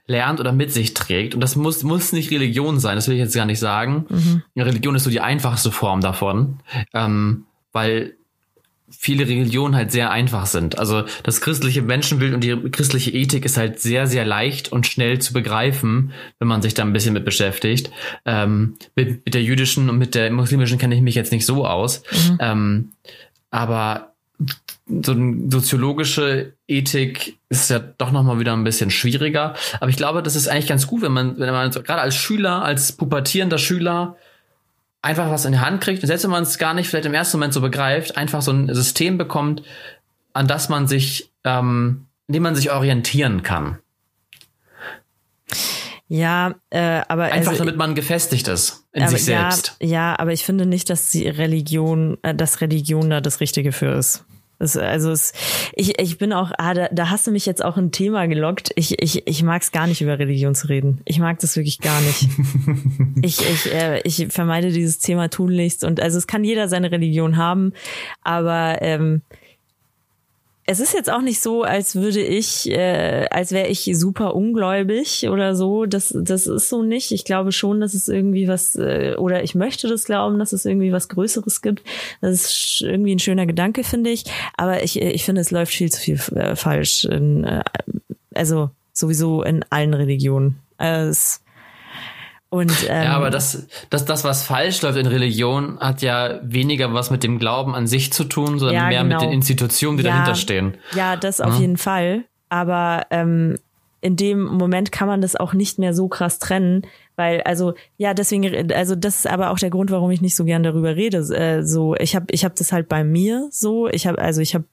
lernt oder mit sich trägt. Und das muss, muss nicht Religion sein, das will ich jetzt gar nicht sagen. Mhm. Religion ist so die einfachste Form davon. Ähm, weil viele Religionen halt sehr einfach sind. Also das christliche Menschenbild und die christliche Ethik ist halt sehr, sehr leicht und schnell zu begreifen, wenn man sich da ein bisschen mit beschäftigt. Ähm, mit, mit der jüdischen und mit der muslimischen kenne ich mich jetzt nicht so aus. Mhm. Ähm, aber so eine soziologische Ethik ist ja doch nochmal wieder ein bisschen schwieriger. Aber ich glaube, das ist eigentlich ganz gut, wenn man, wenn man gerade als Schüler, als pubertierender Schüler einfach was in die Hand kriegt und selbst wenn man es gar nicht vielleicht im ersten Moment so begreift, einfach so ein System bekommt, an das man sich, ähm, in dem man sich orientieren kann. Ja, äh, aber einfach also, damit man gefestigt ist in sich selbst. Ja, ja, aber ich finde nicht, dass die Religion, äh, dass Religion da das Richtige für ist. Es, also es, ich, ich bin auch, ah, da, da hast du mich jetzt auch ein Thema gelockt. Ich, ich, ich mag es gar nicht über Religion zu reden. Ich mag das wirklich gar nicht. ich, ich, äh, ich vermeide dieses Thema tunlichst und also es kann jeder seine Religion haben, aber ähm, es ist jetzt auch nicht so, als würde ich, äh, als wäre ich super ungläubig oder so. Das, das ist so nicht. Ich glaube schon, dass es irgendwie was, äh, oder ich möchte das glauben, dass es irgendwie was Größeres gibt. Das ist irgendwie ein schöner Gedanke, finde ich. Aber ich, ich finde, es läuft viel zu viel äh, falsch. In, äh, also sowieso in allen Religionen. Also es, und, ähm, ja, aber das, das, das, was falsch läuft in Religion, hat ja weniger was mit dem Glauben an sich zu tun, sondern ja, mehr genau. mit den Institutionen, die ja, dahinter stehen. Ja, das auf mhm. jeden Fall. Aber ähm, in dem Moment kann man das auch nicht mehr so krass trennen, weil also ja deswegen also das ist aber auch der Grund, warum ich nicht so gern darüber rede. Äh, so ich habe ich habe das halt bei mir so. Ich habe also ich habe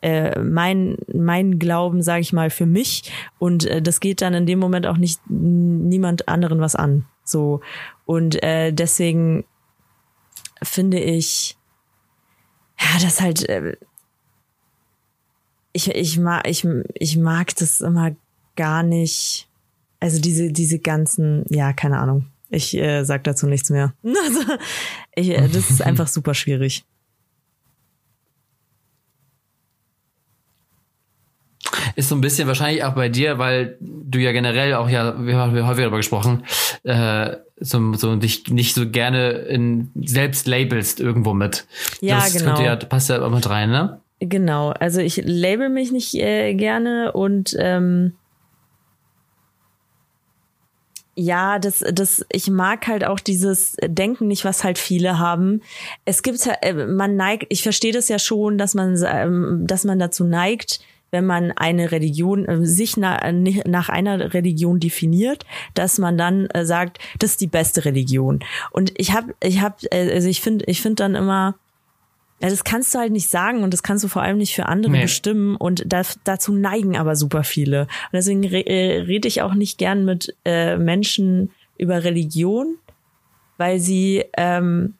äh, mein, mein Glauben, sage ich mal, für mich. Und äh, das geht dann in dem Moment auch nicht niemand anderen was an. So. Und äh, deswegen finde ich, ja, das halt, äh, ich, ich mag, ich, ich mag das immer gar nicht. Also diese, diese ganzen, ja, keine Ahnung. Ich äh, sag dazu nichts mehr. Also, ich, äh, das ist einfach super schwierig. Ist so ein bisschen wahrscheinlich auch bei dir, weil du ja generell auch ja, wir haben häufig darüber gesprochen, äh, so, so dich nicht so gerne in selbst labelst irgendwo mit. Ja, das genau. Ja, passt ja auch mit rein, ne? Genau, also ich label mich nicht äh, gerne und ähm, ja, das, das, ich mag halt auch dieses Denken nicht, was halt viele haben. Es gibt, äh, man neigt, ich verstehe das ja schon, dass man, ähm, dass man dazu neigt, wenn man eine Religion, äh, sich nach, nach einer Religion definiert, dass man dann äh, sagt, das ist die beste Religion. Und ich habe, ich habe, äh, also ich finde, ich finde dann immer, ja, das kannst du halt nicht sagen und das kannst du vor allem nicht für andere nee. bestimmen und da, dazu neigen aber super viele. Und deswegen re rede ich auch nicht gern mit äh, Menschen über Religion, weil sie ähm,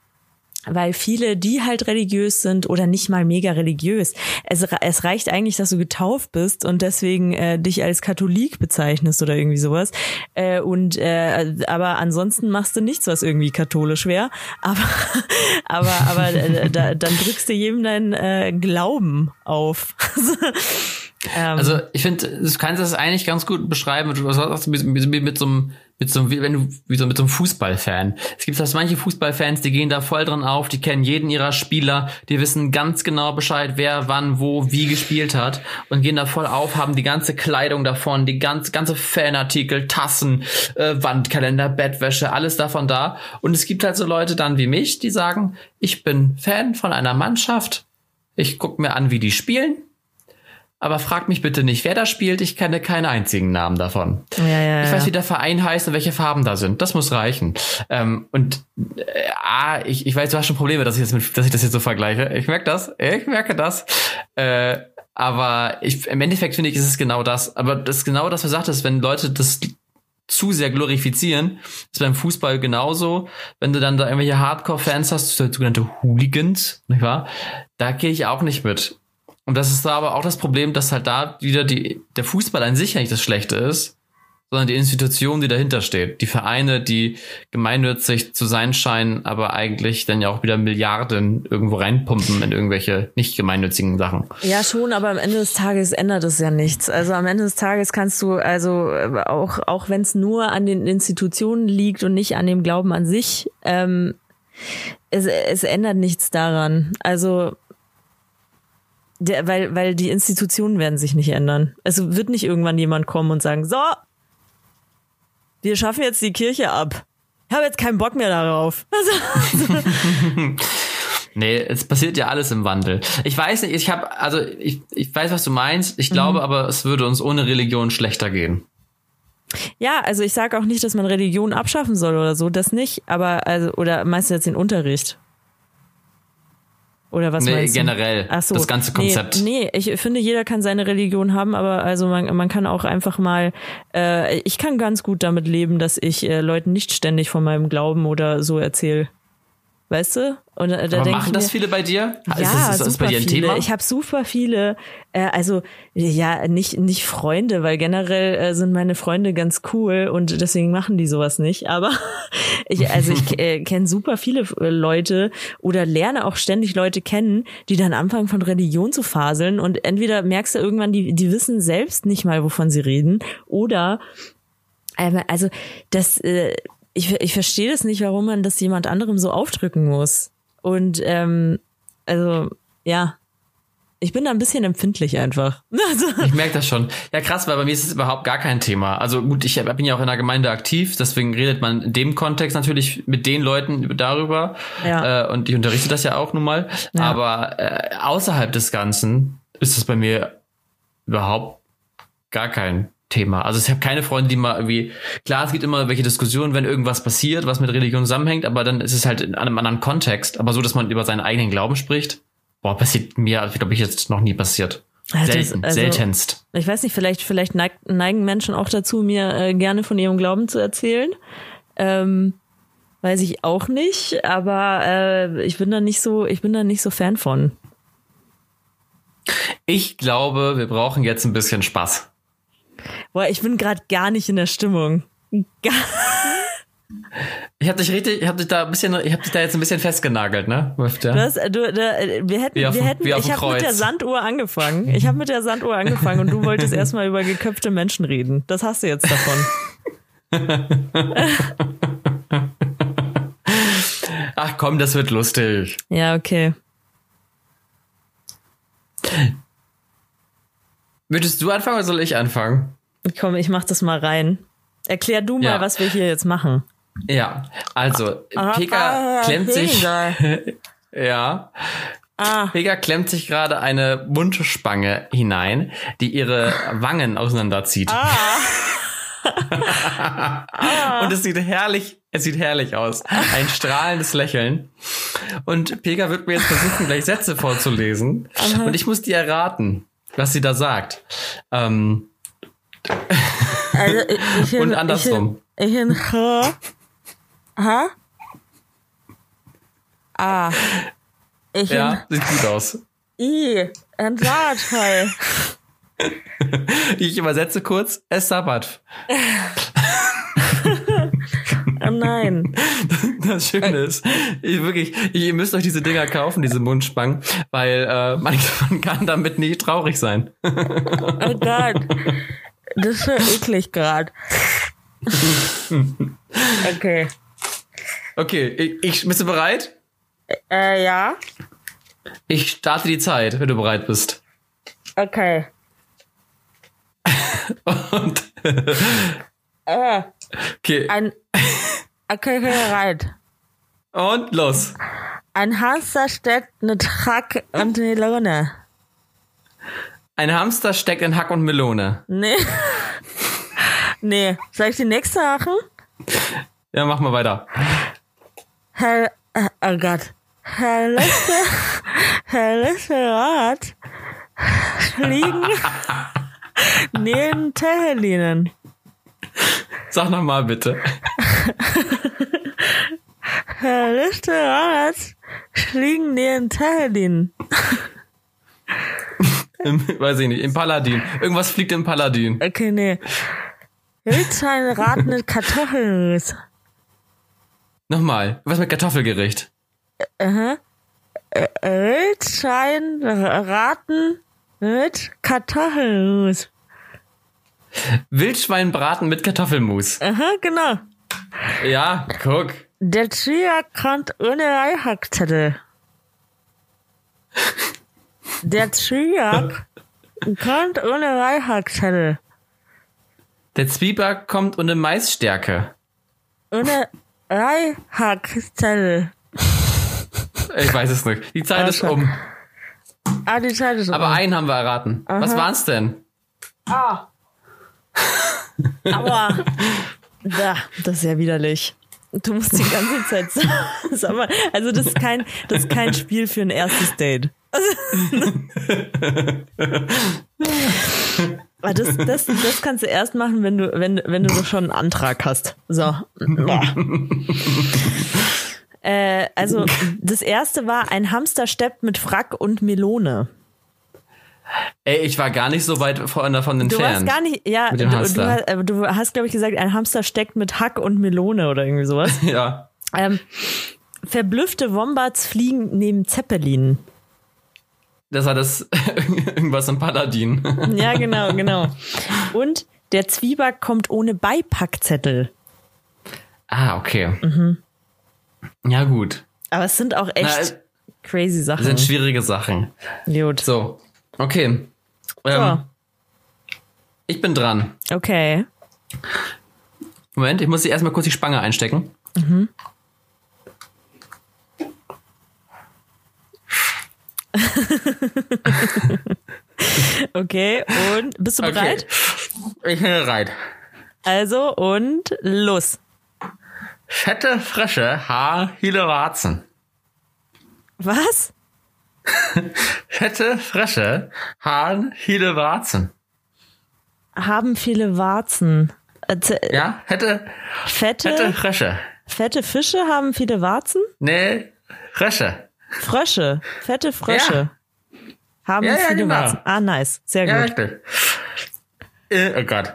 weil viele, die halt religiös sind oder nicht mal mega religiös, es, es reicht eigentlich, dass du getauft bist und deswegen äh, dich als Katholik bezeichnest oder irgendwie sowas. Äh, und äh, aber ansonsten machst du nichts, was irgendwie katholisch wäre. Aber aber aber äh, da, dann drückst du jedem deinen äh, Glauben auf. ähm, also ich finde, du kannst das eigentlich ganz gut beschreiben. Du hast mit, mit, mit so einem mit so, wie, wenn du, wie so mit so einem Fußballfan. Es gibt das manche Fußballfans, die gehen da voll dran auf, die kennen jeden ihrer Spieler, die wissen ganz genau Bescheid, wer wann, wo, wie gespielt hat und gehen da voll auf, haben die ganze Kleidung davon, die ganze, ganze Fanartikel, Tassen, äh, Wandkalender, Bettwäsche, alles davon da. Und es gibt halt so Leute dann wie mich, die sagen, ich bin Fan von einer Mannschaft, ich guck mir an, wie die spielen, aber frag mich bitte nicht, wer da spielt. Ich kenne keinen einzigen Namen davon. Ja, ja, Ich weiß, ja. wie der Verein heißt und welche Farben da sind. Das muss reichen. Ähm, und äh, ah, ich, ich weiß, du hast schon Probleme, dass ich, jetzt mit, dass ich das jetzt so vergleiche. Ich merke das. Ich merke das. Äh, aber ich, im Endeffekt finde ich, ist es genau das. Aber das ist genau das, was du sagtest, wenn Leute das zu sehr glorifizieren, ist beim Fußball genauso. Wenn du dann da irgendwelche Hardcore-Fans hast, sogenannte Hooligans, nicht wahr? Da gehe ich auch nicht mit. Und das ist da aber auch das Problem, dass halt da wieder die, der Fußball an sich ja nicht das Schlechte ist, sondern die Institution, die dahinter steht. Die Vereine, die gemeinnützig zu sein scheinen, aber eigentlich dann ja auch wieder Milliarden irgendwo reinpumpen in irgendwelche nicht gemeinnützigen Sachen. Ja, schon, aber am Ende des Tages ändert es ja nichts. Also am Ende des Tages kannst du, also äh, auch, auch wenn es nur an den Institutionen liegt und nicht an dem Glauben an sich, ähm, es, es ändert nichts daran. Also der, weil, weil die Institutionen werden sich nicht ändern. Es wird nicht irgendwann jemand kommen und sagen, so, wir schaffen jetzt die Kirche ab. Ich habe jetzt keinen Bock mehr darauf. Also, Nee, es passiert ja alles im Wandel. Ich weiß nicht, ich habe, also ich, ich weiß, was du meinst. Ich glaube aber, es würde uns ohne Religion schlechter gehen. Ja, also ich sage auch nicht, dass man Religion abschaffen soll oder so, das nicht, aber also oder meinst du jetzt den Unterricht? Oder was Nee, meinst du? generell, Ach so. das ganze Konzept. Nee, nee, ich finde, jeder kann seine Religion haben, aber also man, man kann auch einfach mal, äh, ich kann ganz gut damit leben, dass ich äh, Leuten nicht ständig von meinem Glauben oder so erzähle. Weißt du? Und äh, da aber denk machen das mir, viele bei dir? ja, ist das, ist das super bei dir ein viele. Thema? Ich habe super viele, äh, also ja, nicht nicht Freunde, weil generell äh, sind meine Freunde ganz cool und deswegen machen die sowas nicht. Aber ich, also ich äh, kenne super viele äh, Leute oder lerne auch ständig Leute kennen, die dann anfangen von Religion zu faseln und entweder merkst du irgendwann, die die wissen selbst nicht mal, wovon sie reden, oder ähm, also das, äh, ich, ich verstehe das nicht, warum man das jemand anderem so aufdrücken muss. Und ähm, also ja, ich bin da ein bisschen empfindlich einfach. Also, Ich merke das schon. Ja, krass, weil bei mir ist es überhaupt gar kein Thema. Also gut, ich bin ja auch in der Gemeinde aktiv, deswegen redet man in dem Kontext natürlich mit den Leuten darüber. Ja. Äh, und ich unterrichte das ja auch nun mal. Ja. Aber äh, außerhalb des Ganzen ist es bei mir überhaupt gar kein Thema. Also ich habe keine Freunde, die mal irgendwie, klar, es gibt immer welche Diskussionen, wenn irgendwas passiert, was mit Religion zusammenhängt, aber dann ist es halt in einem anderen Kontext. Aber so, dass man über seinen eigenen Glauben spricht, boah, passiert mir, glaube ich, jetzt noch nie passiert. Also Selten, also- seltenst. ich weiß nicht, vielleicht, vielleicht neig, neigen Menschen auch dazu, mir äh, gerne von ihrem Glauben zu erzählen. Ähm, weiß ich auch nicht, aber äh, ich bin da nicht so, ich bin da nicht so Fan von. Ich glaube, wir brauchen jetzt ein bisschen Spaß. Boah, ich bin gerade gar nicht in der Stimmung. Gar Ich habe dich richtig, ich habe dich da ein bisschen, ich habe dich da jetzt ein bisschen festgenagelt, ne? Du hast, du, da, wir hätten, auf wir hätten, ich habe mit der. Sanduhr angefangen. Ich habe mit der Sanduhr angefangen und du wolltest erstmal über geköpfte Menschen reden. Das hast du jetzt davon. Ach komm, das wird lustig. Ja, okay. Würdest du anfangen oder soll ich anfangen? Komm, ich mach das mal rein. Erklär du mal, Ja. was wir hier jetzt machen. Ja, also Pika ah, klemmt sich, ja, Ah, Pika klemmt sich gerade eine Mundspange hinein, die ihre Wangen auseinanderzieht. Ah. Und es sieht herrlich, es sieht herrlich aus. Ein strahlendes Lächeln. Und Pega wird mir jetzt versuchen, gleich Sätze vorzulesen. Und ich muss dir erraten, was sie da sagt. Ähm, also ich, ich Und andersrum. Ich, ich in H. H. A. Ich ja, sieht gut aus. I. In Saartal. Ich übersetze kurz. Es Sabbat. Oh nein. Das Schöne ist, ich wirklich, ihr müsst euch diese Dinger kaufen, diese Mundspangen, weil äh, man, man kann damit nicht traurig sein. Oh Gott. Das ist so eklig gerade. Okay. Okay, ich, ich bist du bereit? Äh, ja. Ich starte die Zeit, wenn du bereit bist. Okay. Und Äh, okay, ein. Okay, bereit. und los. Ein Hamster steckt eine Track und Melone. Ein Hamster steckt in Hack und Melone. Nee. nee. Soll ich die nächste machen? Ja, mach mal weiter. Herr, äh, oh Gott. Herr Lester, Herr Lesterat fliegen neben Tehelinen. Sag noch mal bitte. Herr Lesterat fliegen neben Tehelinen. Im, weiß ich nicht, im Paladin. Irgendwas fliegt im Paladin. Okay, nee. Wildschwein raten mit Kartoffeln. Nochmal. Was mit Kartoffelgericht? Aha. Wildschwein raten mit Kartoffelmus. Wildschweinbraten mit Kartoffelmus. Aha, genau. Ja, guck. Der Trier kommt ohne Reihackzettel. Der Trier kommt ohne Reihackzettel. Der Zwieback kommt ohne Maisstärke. Ohne Reihackzettel. Ich weiß es nicht. Die Zeit ist um. Ah, die Zeit ist Aber um. einen haben wir erraten. Was waren's denn? Ah. Aua. Da, das ist ja widerlich. Du musst die ganze Zeit sagen. Also das ist kein, das ist kein Spiel für ein erstes Date. Aber das, das, das kannst du erst machen, wenn du, wenn, wenn du schon einen Antrag hast. So. äh, also, das erste war ein Hamster steppt mit Frack und Melone. Ey, ich war gar nicht so weit von davon Du entfernt. warst gar nicht, ja, du, du, äh, du hast, glaube ich, gesagt, ein Hamster steckt mit Hack und Melone oder irgendwie sowas. Ja. ähm, verblüffte Wombats fliegen neben Zeppelin. Das war das irgendwas im Paladin. Ja, genau, genau. Und der Zwieback kommt ohne Beipackzettel. ah, okay. Mhm. Ja, gut. Aber es sind auch echt Na, crazy Sachen. sind schwierige Sachen. Gut. So, okay. Ähm, So. Ich bin dran. Okay. Moment, ich muss hier erstmal kurz die Spange einstecken. Okay. Und bist du bereit? Ich bin bereit. Also und los. Fette, frische Haar, viele Warzen. Was? Fette, frische Haar, viele Warzen. Haben viele Warzen. Ze- Ja, hätte, Fette, fette, frische. fette Fische haben viele Warzen? Nee, frische. Frösche. Fette Frösche. Haben Ja, ja, viele genau. Warzen. Ah, nice. Sehr Ja, gut. richtig. Äh, oh Gott.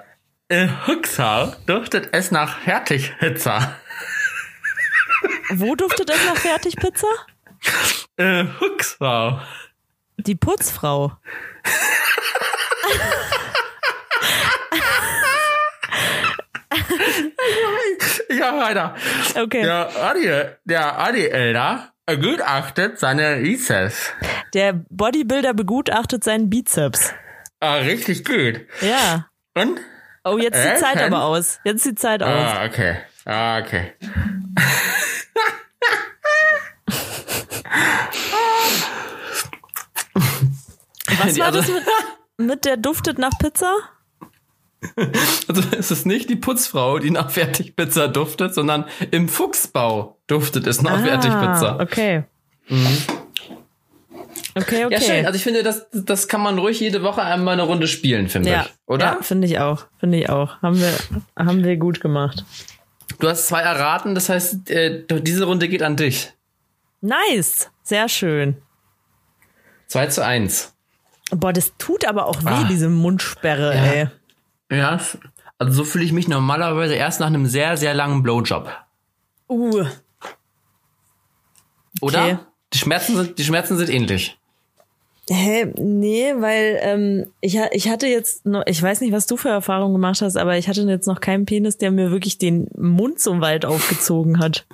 In Huxau duftet es nach Fertighitzer. Wo duftet es nach Fertigpizza? In Huxau. Die Putzfrau. Ja, weiter. Okay. Der Adi, der Adi Elder begutachtet seine Bizeps. Der Bodybuilder begutachtet seinen Bizeps. Ah, richtig gut. Ja. Und? Oh, jetzt Äh, die Zeit Ken? aber aus. Jetzt die Zeit aus. Ah, okay. Ah, okay. Was war das mit, mit der duftet nach Pizza? Also es ist nicht die Putzfrau, die nach Fertigpizza duftet, sondern im Fuchsbau duftet es nach Fertigpizza. Ah, okay. Okay, okay. Ja, schön. Also ich finde, das, das kann man ruhig jede Woche einmal eine Runde spielen, finde ja, ich. Oder? Ja, finde ich auch. Finde ich auch. Haben wir, haben wir gut gemacht. Du hast zwei erraten, das heißt, äh, diese Runde geht an dich. Nice. Sehr schön. 2 zu 1. Boah, das tut aber auch weh, Ah. diese Mundsperre, Ja. ey. Ja, also so fühle ich mich normalerweise erst nach einem sehr, sehr langen Blowjob. Uh. Oder? Okay. Die Schmerzen sind, die Schmerzen sind ähnlich. Hä, nee, weil ähm, ich, ich hatte jetzt noch, ich weiß nicht, was du für Erfahrungen gemacht hast, aber ich hatte jetzt noch keinen Penis, der mir wirklich den Mund so weit aufgezogen hat.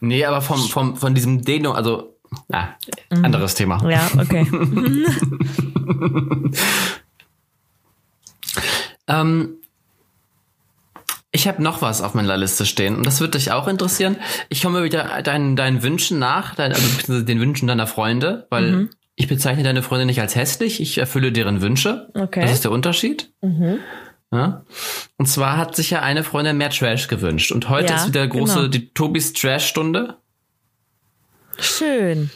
Nee, aber vom, vom, von diesem Dehnung, also, na, anderes Thema. Mhm. Ja, okay. Ähm, ich habe noch was auf meiner Liste stehen und das wird dich auch interessieren. Ich komme wieder deinen, deinen Wünschen nach, dein, also den Wünschen deiner Freunde, weil ich bezeichne deine Freunde nicht als hässlich, ich erfülle deren Wünsche. Okay. Das ist der Unterschied. Ja? Und zwar hat sich ja eine Freundin mehr Trash gewünscht. Und heute Ja, ist wieder große, genau. die Tobis Trash-Stunde. Schön.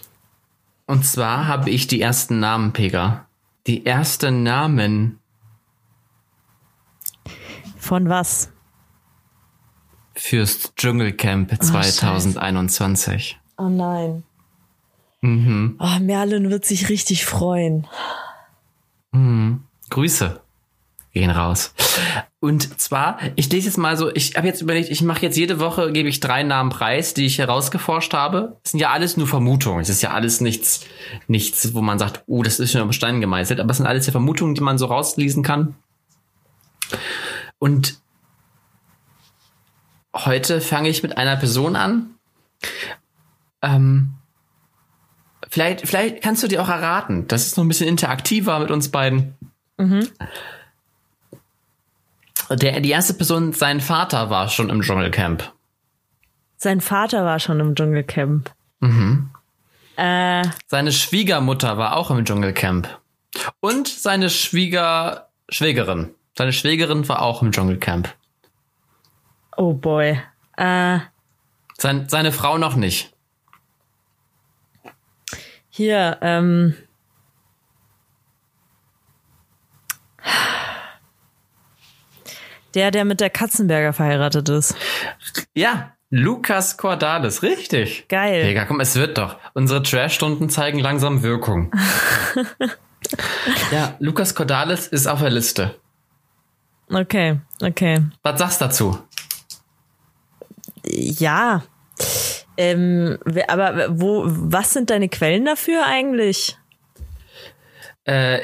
Und zwar habe ich die ersten Namen, Pega. Die ersten Namen Von was? Fürs Dschungelcamp 2021. Oh nein. Mhm. Oh, Merlin wird sich richtig freuen. Grüße gehen raus. Und zwar, ich lese jetzt mal so, ich habe jetzt überlegt, ich mache jetzt jede Woche, gebe ich drei Namen preis, die ich herausgeforscht habe. Das sind ja alles nur Vermutungen. Es ist ja alles nichts, nichts, wo man sagt, oh, das ist schon am Stein gemeißelt. Aber es sind alles ja Vermutungen, die man so rauslesen kann. Und heute fange ich mit einer Person an. Ähm, vielleicht, vielleicht kannst du dir auch erraten. Das ist noch ein bisschen interaktiver mit uns beiden. Der, die erste Person, sein Vater war schon im Dschungelcamp. Sein Vater war schon im Dschungelcamp. Äh, Seine Schwiegermutter war auch im Dschungelcamp. Und seine Schwieger, Schwägerin. Seine Schwägerin war auch im Dschungelcamp. Oh boy. Äh, Sein, seine Frau noch nicht. hier, ähm. Der, der mit der Katzenberger verheiratet ist. Ja, Lukas Cordalis, richtig. Geil. Digga, komm, es wird doch. Unsere Trash-Stunden zeigen langsam Wirkung. ja, Lukas Cordalis ist auf der Liste. Okay, okay. Was sagst du dazu? Ja. Ähm, aber wo, was sind deine Quellen dafür eigentlich? Äh,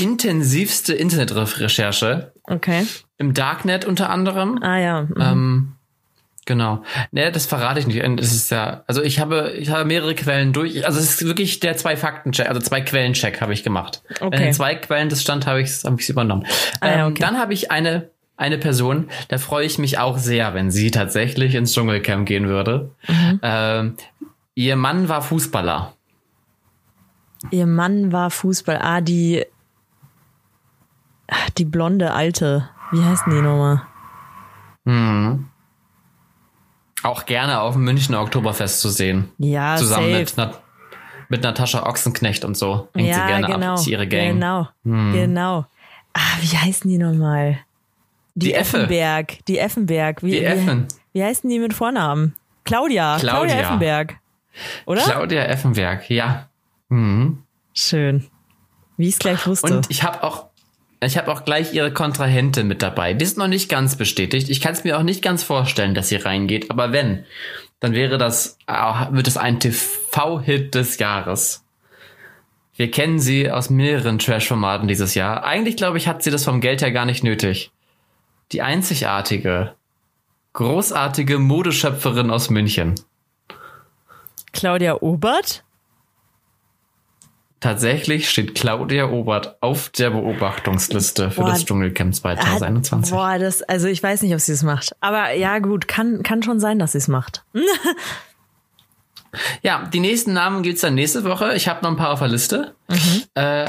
intensivste Internetrecherche Okay. im Darknet unter anderem. Ah ja. mhm. Ähm, genau. Ne, das verrate ich nicht. Es ist ja, also ich habe, ich habe mehrere Quellen durch. Also es ist wirklich der zwei Fakten-Check, also zwei Quellen-Check habe ich gemacht. Okay. Wenn in zwei Quellen das stand, habe ich es hab ich's übernommen. Ah ähm, okay. Dann habe ich eine eine Person, da freue ich mich auch sehr, wenn sie tatsächlich ins Dschungelcamp gehen würde. Mhm. Ähm, ihr Mann war Fußballer. Ihr Mann war Fußball. Ah, die. ah, Die blonde Alte. Wie heißt denn die nochmal? Auch gerne auf dem Münchner Oktoberfest zu sehen. Ja, Zusammen safe. mit, Nat mit Natascha Ochsenknecht und so. Hängt ja, sie gerne genau. ab, ihre Gang. Hm. Genau. Genau. Ah, wie heißen die nochmal? Die, Die Effe. Effenberg. Die Effenberg. Wie, Die wie, Effen. wie heißen die mit Vornamen? Claudia. Claudia, Claudia. Effenberg. Oder? Claudia Effenberg, ja. Mhm. Schön. Wie ich es gleich wusste. Und ich habe auch, ich habe auch gleich ihre Kontrahentin mit dabei. Die ist noch nicht ganz bestätigt. Ich kann es mir auch nicht ganz vorstellen, dass sie reingeht. Aber wenn, dann wäre das, wird es ein TV-Hit des Jahres. Wir kennen sie aus mehreren Trash-Formaten dieses Jahr. Eigentlich glaube ich, hat sie das vom Geld her gar nicht nötig. Die einzigartige, großartige Modeschöpferin aus München. Claudia Obert? Tatsächlich steht Claudia Obert auf der Beobachtungsliste für Boah. das Dschungelcamp 2021. Boah, das, also ich weiß nicht, ob sie es macht. Aber ja, gut, kann, kann schon sein, dass sie es macht. Ja, die nächsten Namen gibt's dann nächste Woche. Ich habe noch ein paar auf der Liste. Äh,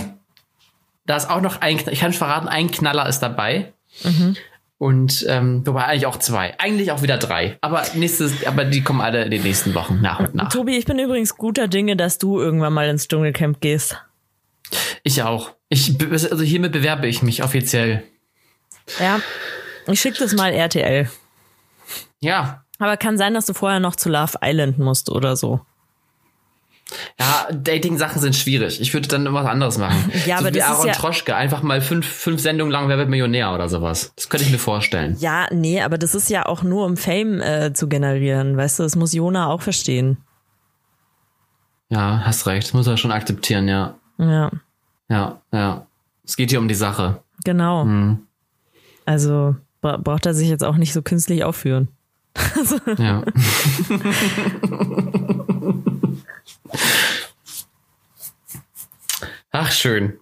da ist auch noch ein, ich kann verraten, ein Knaller ist dabei. Und ähm, wobei eigentlich auch zwei. Eigentlich auch wieder drei. Aber nächstes, aber die kommen alle in den nächsten Wochen nach und nach. Tobi, ich bin übrigens guter Dinge, dass du irgendwann mal ins Dschungelcamp gehst. Ich auch. Ich, also hiermit bewerbe ich mich offiziell. Ja. Ich schick das mal RTL. Ja. Aber kann sein, dass du vorher noch zu Love Island musst oder so. Ja, Dating-Sachen sind schwierig. Ich würde dann was anderes machen. Ja, so aber wie das ist Aaron ja- Troschke, einfach mal fünf, fünf Sendungen lang Wer wird Millionär oder sowas. Das könnte ich mir vorstellen. Ja, nee, aber das ist ja auch nur, um Fame äh, zu generieren. Weißt du, das muss Jona auch verstehen. Ja, hast recht. Das muss er schon akzeptieren, ja. Ja, Ja, ja. Es geht hier um die Sache. genau. Hm. Also bra braucht er sich jetzt auch nicht so künstlich aufführen. Ja. Ach, schön.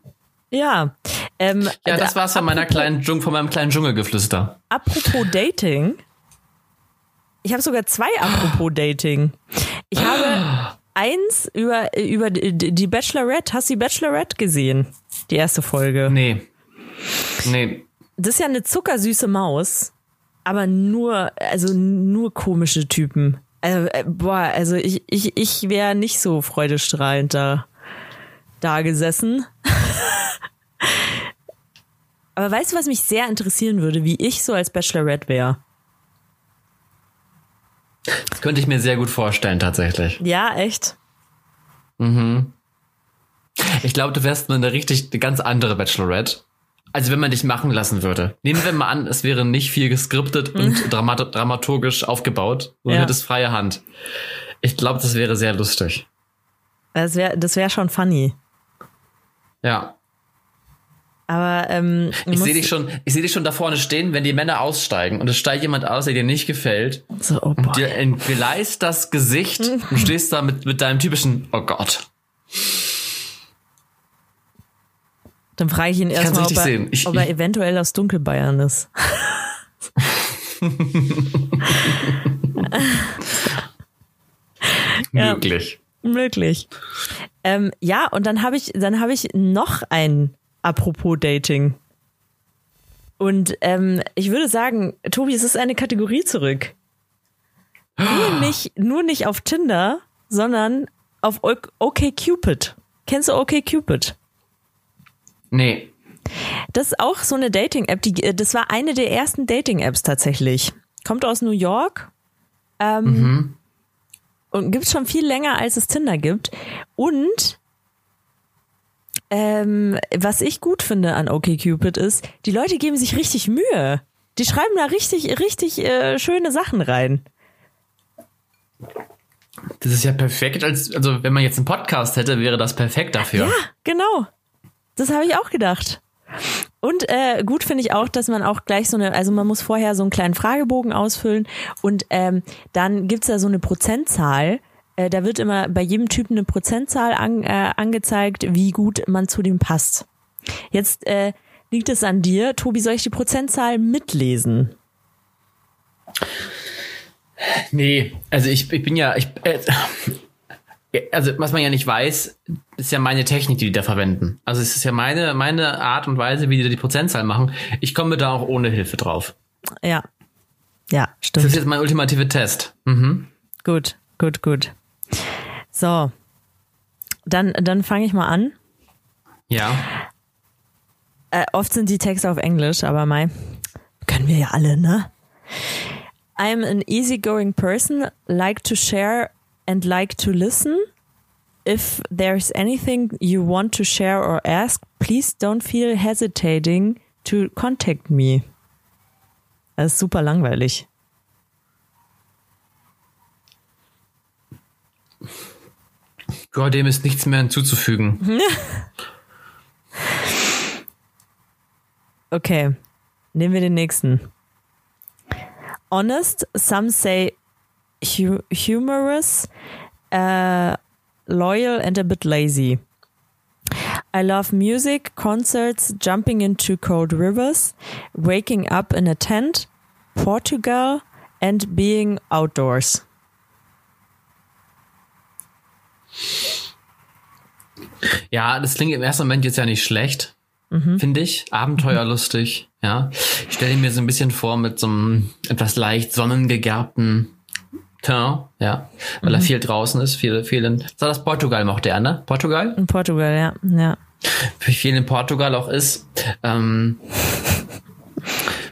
Ja. Ähm, Ja, das da- war's von meiner kleinen Dschung, von meinem kleinen Dschungelgeflüster. Apropos Dating. Ich habe sogar zwei apropos Dating. Ich habe, eins über, über die Bachelorette. Hast du die Bachelorette gesehen? Die erste Folge. Nee. Nee. Das ist ja eine zuckersüße Maus, aber nur, also nur komische Typen. Also, äh, boah, also ich, ich, ich wäre nicht so freudestrahlend da, da gesessen. aber weißt du, was mich sehr interessieren würde, wie ich so als Bachelorette wäre? Das könnte ich mir sehr gut vorstellen, tatsächlich. Ja, echt. Mhm. Ich glaube, du wärst nur eine richtig, eine ganz andere Bachelorette. Also wenn man dich machen lassen würde. Nehmen wir mal an, es wäre nicht viel geskriptet und dramat dramaturgisch aufgebaut. Du Ja. hättest freie Hand. Ich glaube, das wäre sehr lustig. Das wäre das wär schon funny. Ja. Aber ähm, Ich sehe dich schon, ich sehe dich schon da vorne stehen, wenn die Männer aussteigen und es steigt jemand aus, der dir nicht gefällt. so, oh boy. Dir entgleist das Gesicht und stehst da mit, mit deinem typischen, oh Gott. Dann frage ich ihn erstmal, ob, er. Ich- ob er eventuell aus Dunkelbayern ist. Ja. Möglich. Möglich. Ähm, ja, und dann habe ich, dann habe ich noch ein Apropos Dating. Und ähm, ich würde sagen, Tobi, es ist eine Kategorie zurück. Nur nicht, nur nicht auf Tinder, sondern auf OkCupid. Kennst du OkCupid? Nee. Das ist auch so eine Dating-App, äh, das war eine der ersten Dating-Apps tatsächlich. Kommt aus New York. Ähm, Und gibt schon viel länger, als es Tinder gibt. Und ähm, was ich gut finde an OkCupid ist, die Leute geben sich richtig Mühe. Die schreiben da richtig, richtig äh, schöne Sachen rein. Das ist ja perfekt, als, also wenn man jetzt einen Podcast hätte, wäre das perfekt dafür. Ja, genau. Das habe ich auch gedacht. Und äh, gut finde ich auch, dass man auch gleich so eine, also man muss vorher so einen kleinen Fragebogen ausfüllen und ähm, dann gibt's da so eine Prozentzahl. Äh, da wird immer bei jedem Typen eine Prozentzahl an, äh, angezeigt, wie gut man zu dem passt. Jetzt äh, liegt es an dir. Tobi, soll ich die Prozentzahl mitlesen? Nee, also ich, ich bin ja, ich, äh, also was man ja nicht weiß, ist ja meine Technik, die die da verwenden. Also es ist ja meine, meine Art und Weise, wie die da die Prozentzahl machen. Ich komme da auch ohne Hilfe drauf. Ja. Ja, Das stimmt. ist jetzt mein ultimative Test. Mhm. Gut, gut, gut. So. Dann, dann fange ich mal an. Ja. Äh, oft sind die Texte auf Englisch, aber Mai, können wir ja alle, ne? I'm an easygoing person, like to share and like to listen. If there's anything you want to share or ask, please don't feel hesitating to contact me. Das ist super langweilig. Ja, dem ist nichts mehr hinzuzufügen. Okay, nehmen wir den nächsten. Honest, some say hu humorous, uh, loyal and a bit lazy. I love music, concerts, jumping into cold rivers, waking up in a tent, Portugal and being outdoors. Ja, das klingt im ersten Moment jetzt ja nicht schlecht, finde ich. Abenteuerlustig, ja. Ich stelle mir so ein bisschen vor mit so einem etwas leicht sonnengegerbten Teint, ja. Weil er viel draußen ist, viel, viel in, so das Portugal mochte er, ne? Portugal? In Portugal, ja, ja. Wie viel in Portugal auch ist. Ähm,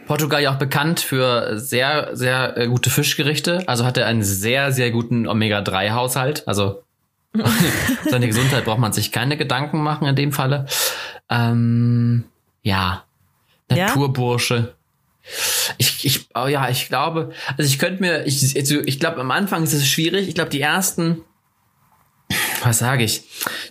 Portugal ja auch bekannt für sehr, sehr äh, gute Fischgerichte. Also hat er einen sehr, sehr guten Omega-3-Haushalt. Also seine Gesundheit braucht man sich keine Gedanken machen in dem Falle. Ähm, Ja? Naturbursche. Ich, ich, oh ja, ich glaube, also ich könnte mir, ich, also ich glaube, am Anfang ist es schwierig. Ich glaube, die ersten, was sage ich,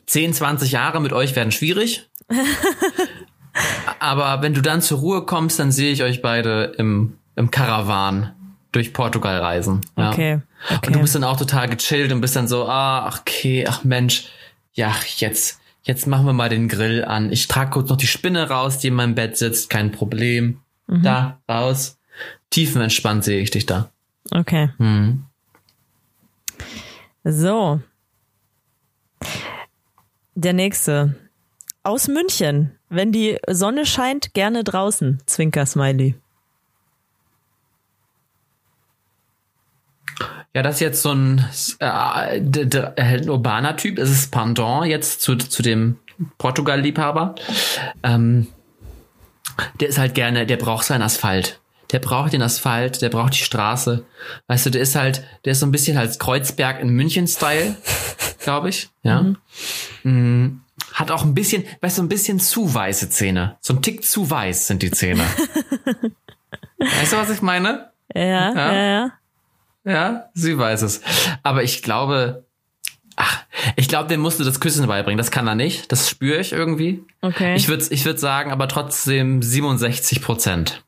10, 20 Jahre mit euch werden schwierig. Aber wenn du dann zur Ruhe kommst, dann sehe ich euch beide im, im Karawan durch Portugal reisen. Ja. Okay. Und du okay. bist dann auch total gechillt und bist dann so, ah, ach, okay, ach Mensch, ja, jetzt, jetzt machen wir mal den Grill an. Ich trage kurz noch die Spinne raus, die in meinem Bett sitzt, kein Problem. Da, raus. Tiefenentspannt sehe ich dich da. Okay. Hm. So. Der nächste. Aus München. Wenn die Sonne scheint, gerne draußen. Zwinker Smiley. Ja, das ist jetzt so ein, äh, urbaner Typ. Es ist Pendant jetzt zu, zu dem Portugal-Liebhaber. Ähm, der ist halt gerne, der braucht seinen Asphalt. Der braucht den Asphalt, der braucht die Straße. Weißt du, der ist halt, der ist so ein bisschen als Kreuzberg in München-Style, glaube ich. Ja. Mm, Hat auch ein bisschen, weißt du, ein bisschen zu weiße Zähne. So ein Tick zu weiß sind die Zähne. weißt du, was ich meine? Ja. ja. ja. Ja, sie weiß es. Aber ich glaube, ach, ich glaube, dem musst du das Küssen beibringen. Das kann er nicht. Das spüre ich irgendwie. Okay. Ich würde ich würd sagen, aber trotzdem 67 Prozent.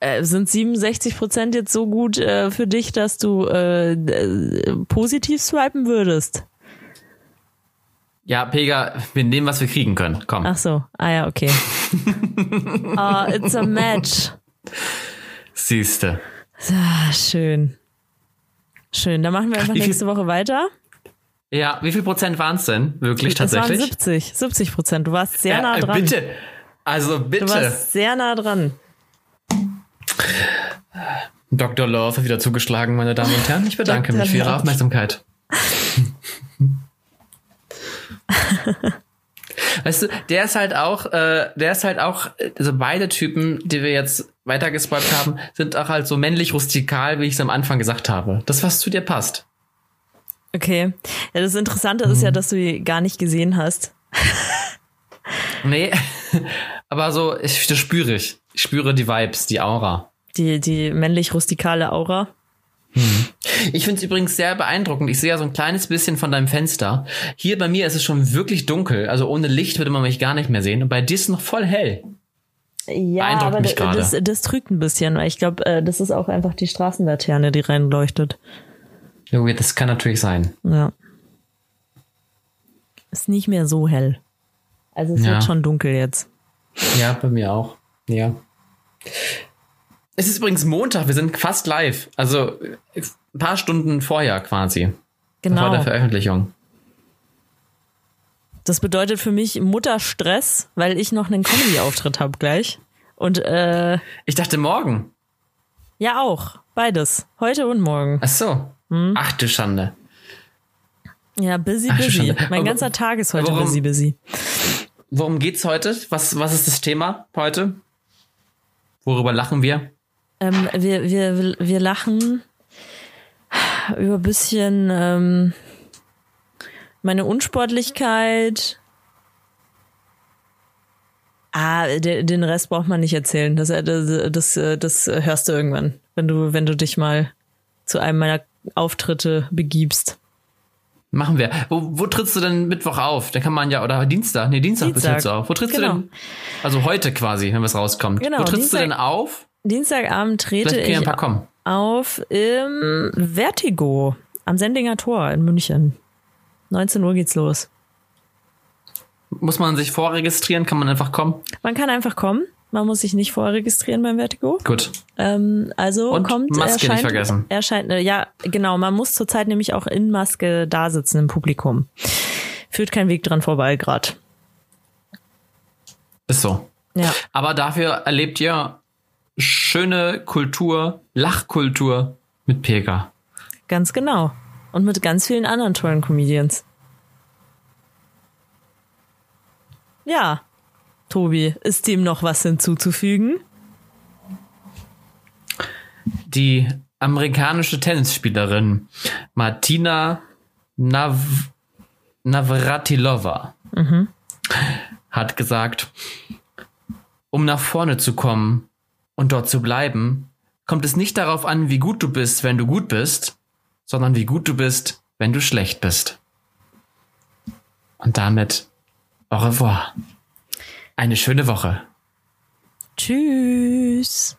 äh, sind 67 Prozent jetzt so gut äh, für dich, dass du äh, äh, positiv swipen würdest? Ja, Pega, wir nehmen, was wir kriegen können. Komm. Ach so. Ah ja, okay. Ah, it's a match. Siehste. Ah, schön. Schön. Dann machen wir einfach nächste Woche weiter. Ja, wie viel Prozent waren es denn? Wirklich Das waren tatsächlich? 70. 70 Prozent. Du warst sehr nah äh, dran. bitte. Also Du bitte. warst sehr nah dran. Dr. Love hat wieder zugeschlagen, meine Damen und Herren. Ich bedanke mich für Ihre. Aufmerksamkeit. Weißt du, der ist halt auch, äh, der ist halt auch, also beide Typen, die wir jetzt weitergeswiped haben, sind auch halt so männlich rustikal, wie ich es am Anfang gesagt habe. Das, was zu dir passt. Okay. Ja, das Interessante ist ja, dass du die gar nicht gesehen hast. Nee, aber so, ich, das spüre ich. Ich spüre die Vibes, die Aura. Die, die männlich-rustikale Aura. Ich finde es übrigens sehr beeindruckend. Ich sehe ja so ein kleines bisschen von deinem Fenster. Hier bei mir ist es schon wirklich dunkel. Also ohne Licht würde man mich gar nicht mehr sehen. Und bei dir ist es noch voll hell. Ja, aber mich d- gerade. das, das trügt ein bisschen, weil ich glaube, äh, das ist auch einfach die Straßenlaterne, die reinleuchtet. Ja, das kann natürlich sein. Ja. Ist nicht mehr so hell. Also es Ja. wird schon dunkel jetzt. Ja, bei mir auch. Ja. Es ist übrigens Montag, wir sind fast live. Also äh, ein paar Stunden vorher quasi. Vor Genau. der Veröffentlichung. Das bedeutet für mich Mutterstress, weil ich noch einen Comedy-Auftritt habe gleich. Und äh, Ich dachte morgen. ja auch. Beides. Heute und morgen. Ach so. Hm? Ach du Schande. Ja, busy, Ach, busy. Schande. Mein ganzer Tag ist heute warum- busy, busy. Worum geht's heute? Was, was ist das Thema heute? Worüber lachen wir? Ähm, wir, wir, wir lachen über ein bisschen ähm, meine Unsportlichkeit. Ah, de, den Rest braucht man nicht erzählen. Das, das, das, das hörst du irgendwann, wenn du, wenn du dich mal zu einem meiner Auftritte begibst. Machen wir. Wo, wo trittst du denn Mittwoch auf? Da kann man ja, oder Dienstag, nee, Dienstag, bist du Dienstag. jetzt auf. Wo trittst Genau. du denn? Also heute quasi, wenn was rauskommt. Genau, Wo trittst Dienstag- du denn auf? Dienstagabend trete ich auf im Vertigo am Sendinger Tor in München. 19 Uhr geht's los. Muss man sich vorregistrieren? Kann man einfach kommen? Man kann einfach kommen. Man muss sich nicht vorregistrieren beim Vertigo. Gut. Ähm, also Und kommt Maske nicht erscheint, vergessen. Erscheint, äh, ja, genau. Man muss zurzeit nämlich auch in Maske da sitzen im Publikum. Führt kein Weg dran vorbei grad. Ist so. Ja, Aber dafür erlebt ihr schöne Kultur, Lachkultur mit Pega. ganz genau. Und mit ganz vielen anderen tollen Comedians. Ja, Tobi, ist dem noch was hinzuzufügen? Die amerikanische Tennisspielerin Martina Nav Navratilova hat gesagt, um nach vorne zu kommen und dort zu bleiben, kommt es nicht darauf an, wie gut du bist, wenn du gut bist, sondern wie gut du bist, wenn du schlecht bist. Und damit au revoir. Eine schöne Woche. Tschüss.